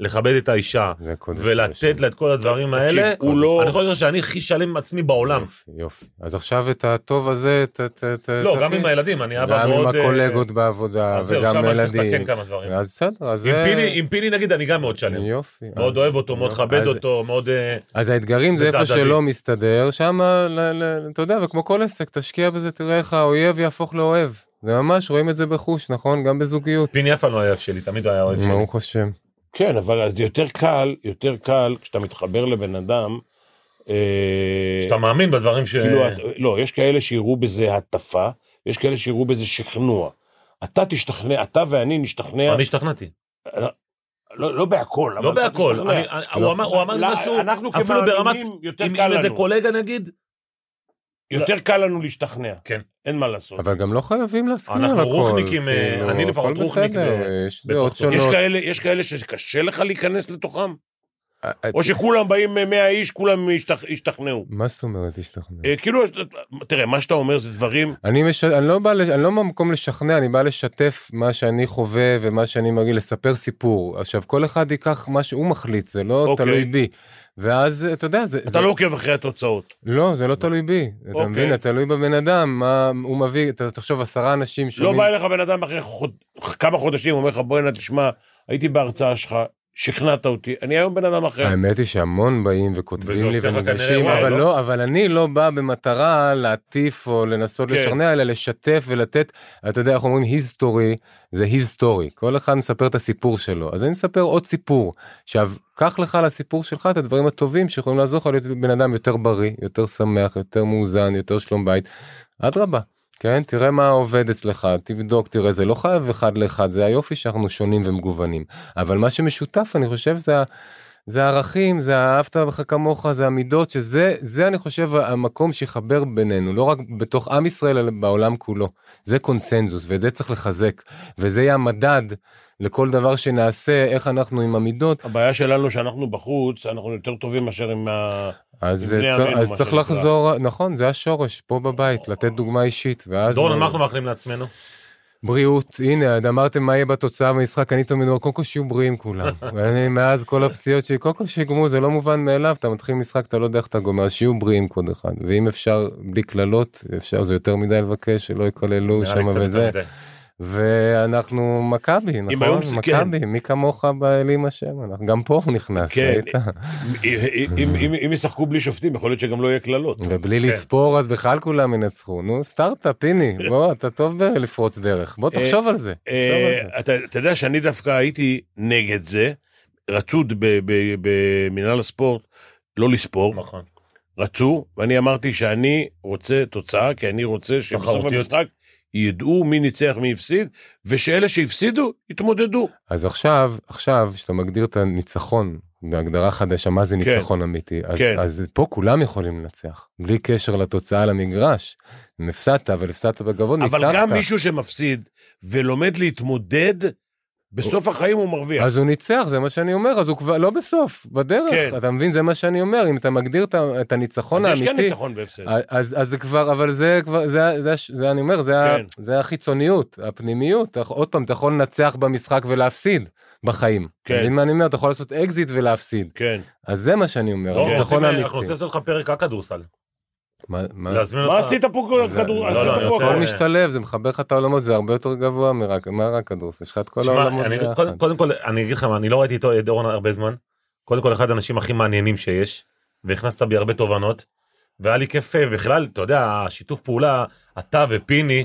ולכבד את האישה, קודש. ולתת. לה את כל הדברים האלה. הוא לא- אני לך שאני הכי שלם עם עצמי בעולם. יופי, יופי. אז עכשיו את הטוב הזה, ת- ת- ת- לא, גם. עם הילדים, אני אבא גם מאוד... עם אה, הקולגות בעבודה, אז זהו, וגם שם אני צריך ילדים. לתקן כמה דברים. אז בסדר, אז עם. פיני- עם נגיד אני גם מאוד שלם. יופי. מאוד אז- אוהב אותו, מאוד. מכבד אז- אותו, מאוד... אה, אז האתגרים זה איפה. שלא מסתדר, שם, אתה יודע, וכמו כל עסק, תשקיע בזה, תראה איך האויב יהפוך לאוהב. זה ממש, רואים את זה בחוש, נכון? גם בזוגיות. פיני אף פעם לא היה אוהב שלי, תמיד היה אוהב שלי. ברוך השם. כן, אבל זה יותר קל, יותר קל כשאתה מתחבר לבן אדם. אה, שאתה מאמין בדברים ש... כאילו, לא, יש כאלה שיראו בזה הטפה, יש כאלה שיראו בזה שכנוע. אתה תשתכנע, אתה ואני נשתכנע, אני השתכנעתי. לא לא בהכל, לא בהכל. אני- אני- הוא אמר- הוא אמר לי לא, משהו, אפילו ברמת... יותר עם קל עם איזה. קולגה נגיד, יותר קל לנו להשתכנע. כן. אין מה לעשות. אבל גם לא חייבים להסכים על אנחנו הכל. רוחניקים, אה, כאילו, אני לפחות רוחניק ב- יש דעות. שונות. יש כאלה שקשה לך להיכנס לתוכם? אה, אה, או שכולם באים 100 איש, כולם השתכ- השתכנעו. מה זאת אומרת השתכנע? אה, כאילו, תראה, מה שאתה אומר זה דברים, אני, מש... אני לא בא, לש... אני לא במקום לשכנע, אני בא לשתף מה שאני חווה ומה שאני מרגיש, לספר סיפור. עכשיו, כל אחד ייקח מה שהוא מחליט, זה לא אוקיי. תלוי בי. ואז, אתה יודע, זה... אתה זה... לא עוקב אחרי התוצאות. לא, זה לא תלוי בי. אתה אוקיי. מבין? תלוי בבן אדם, מה הוא מביא, אתה תחשוב, עשרה אנשים לא שומעים... בא אליך בן אדם אחרי חוד... כמה חודשים, אומר לך, בוא'נה, תשמע, הייתי בהרצאה שלך, שכנעת אותי, אני היום בן אדם אחר. האמת היא שהמון באים וכותבים לי וניגשים, כנראה אבל וואי, לא, אבל אני לא בא במטרה להטיף או לנסות כן. לשכנע, אלא לשתף ולתת, אתה יודע, איך אומרים היסטורי, זה היסטורי, כל אחד מספר את הסיפור שלו, אז אני מספר עוד סיפור. עכשיו, קח לך לסיפור שלך את הדברים הטובים שיכולים לעזור לך להיות בן אדם יותר בריא, יותר שמח, יותר מאוזן, יותר שלום בית, אדרבה. כן, תראה מה עובד אצלך, תבדוק, תראה, זה לא חייב אחד לאחד, זה היופי שאנחנו שונים ומגוונים. אבל מה שמשותף, אני חושב, זה, זה הערכים, זה האהבת לך כמוך, זה המידות, שזה, זה אני חושב המקום שיחבר בינינו, לא רק בתוך עם ישראל, אלא בעולם כולו. זה קונסנזוס, ואת זה צריך לחזק, וזה יהיה המדד לכל דבר שנעשה, איך אנחנו עם המידות. הבעיה שלנו שאנחנו בחוץ, אנחנו יותר טובים מאשר עם ה... אז, צר, אז צריך. לחזור, נכון, זה השורש, פה בבית, לתת דוגמה אישית, ואז... דורון, מה אנחנו מאחלים לעצמנו? בריאות, הנה, אמרתם מה יהיה בתוצאה במשחק, אני תמיד אומר, קודם כל שיהיו בריאים כולם. ואני, מאז כל הפציעות שלי, קודם כל שיגמרו, זה לא מובן מאליו, אתה מתחיל משחק, אתה לא יודע איך אתה גומר, אז שיהיו בריאים כל אחד. ואם אפשר, בלי קללות, אפשר, זה יותר מדי לבקש, שלא יקללו שם וזה. ואנחנו מכבי, נכון? מכבי, מי כמוך באלים השם, אנחנו- גם פה הוא נכנס, כן. ראית? אם- אם- ישחקו בלי שופטים, יכול להיות שגם לא יהיה קללות. ובלי כן. לספור אז בכלל כולם ינצחו. נו, סטארט-אפ, הנה, בוא, אתה טוב בלפרוץ דרך. בוא תחשוב על זה. תחשוב על זה. אה, אתה אתה יודע שאני דווקא הייתי נגד זה, רצו במינהל הספורט לא לספור, נכון. רצו, ואני אמרתי שאני רוצה תוצאה, כי אני רוצה שבסוף. המשחק ידעו מי ניצח, מי הפסיד, ושאלה שהפסידו, יתמודדו. אז עכשיו, עכשיו, שאתה מגדיר את הניצחון בהגדרה חדשה, מה זה כן. ניצחון אמיתי? אז, כן. אז פה כולם יכולים לנצח, בלי קשר לתוצאה על המגרש. אם הפסדת, אבל הפסדת בגבוה, ניצחת. אבל גם מישהו שמפסיד ולומד להתמודד, בסוף החיים הוא מרוויח. אז הוא ניצח, זה מה שאני אומר, אז הוא כבר לא בסוף, בדרך, כן. אתה מבין? זה מה שאני אומר, אם אתה מגדיר את ה- את הניצחון אז יש האמיתי, כאן ניצחון והפסד. אז, אז זה כבר, אבל זה כבר, זה, זה, זה, זה אני אומר, זה, כן. כן. זה החיצוניות, הפנימיות, עוד פעם, אתה יכול לנצח במשחק ולהפסיד בחיים. כן. אתה מבין מה אני אומר? אתה יכול לעשות אקזיט ולהפסיד. כן. אז זה מה שאני אומר, לא, הניצחון האמיתי. אנחנו רוצים לעשות לך פרק רק כדורסל. מה- עשית פה כדור? לא, לא, הכל. משתלב, זה מחבר לך את העולמות, זה הרבה יותר גבוה מרק, מה רק כדורסל, יש לך את כל העולמות. קודם- כל, אני אגיד לך מה, אני לא ראיתי את דורון הרבה זמן. קודם כל, אחד האנשים הכי מעניינים שיש, והכנסת בי הרבה תובנות, והיה לי כיף, אה, בכלל, אתה יודע, השיתוף פעולה, אתה ופיני,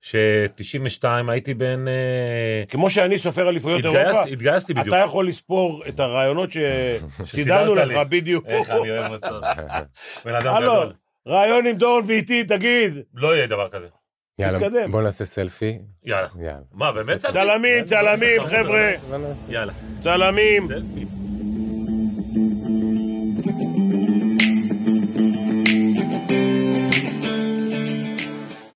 ש-92 הייתי בן... אה, כמו שאני סופר אליפויות אירופה, התגייסתי- בדיוק. אתה יכול לספור את הרעיונות שסידרנו לך. בדיוק. איך אני אוהב אותו. בן אדם גדול. רעיון עם דורון ואיתי, תגיד. לא יהיה דבר כזה. יאללה, תתקדם. בוא נעשה סלפי. יאללה. יאללה. מה, באמת סלפי? צלמים, צלמים, חבר'ה. יאללה. צלמים. סלפי.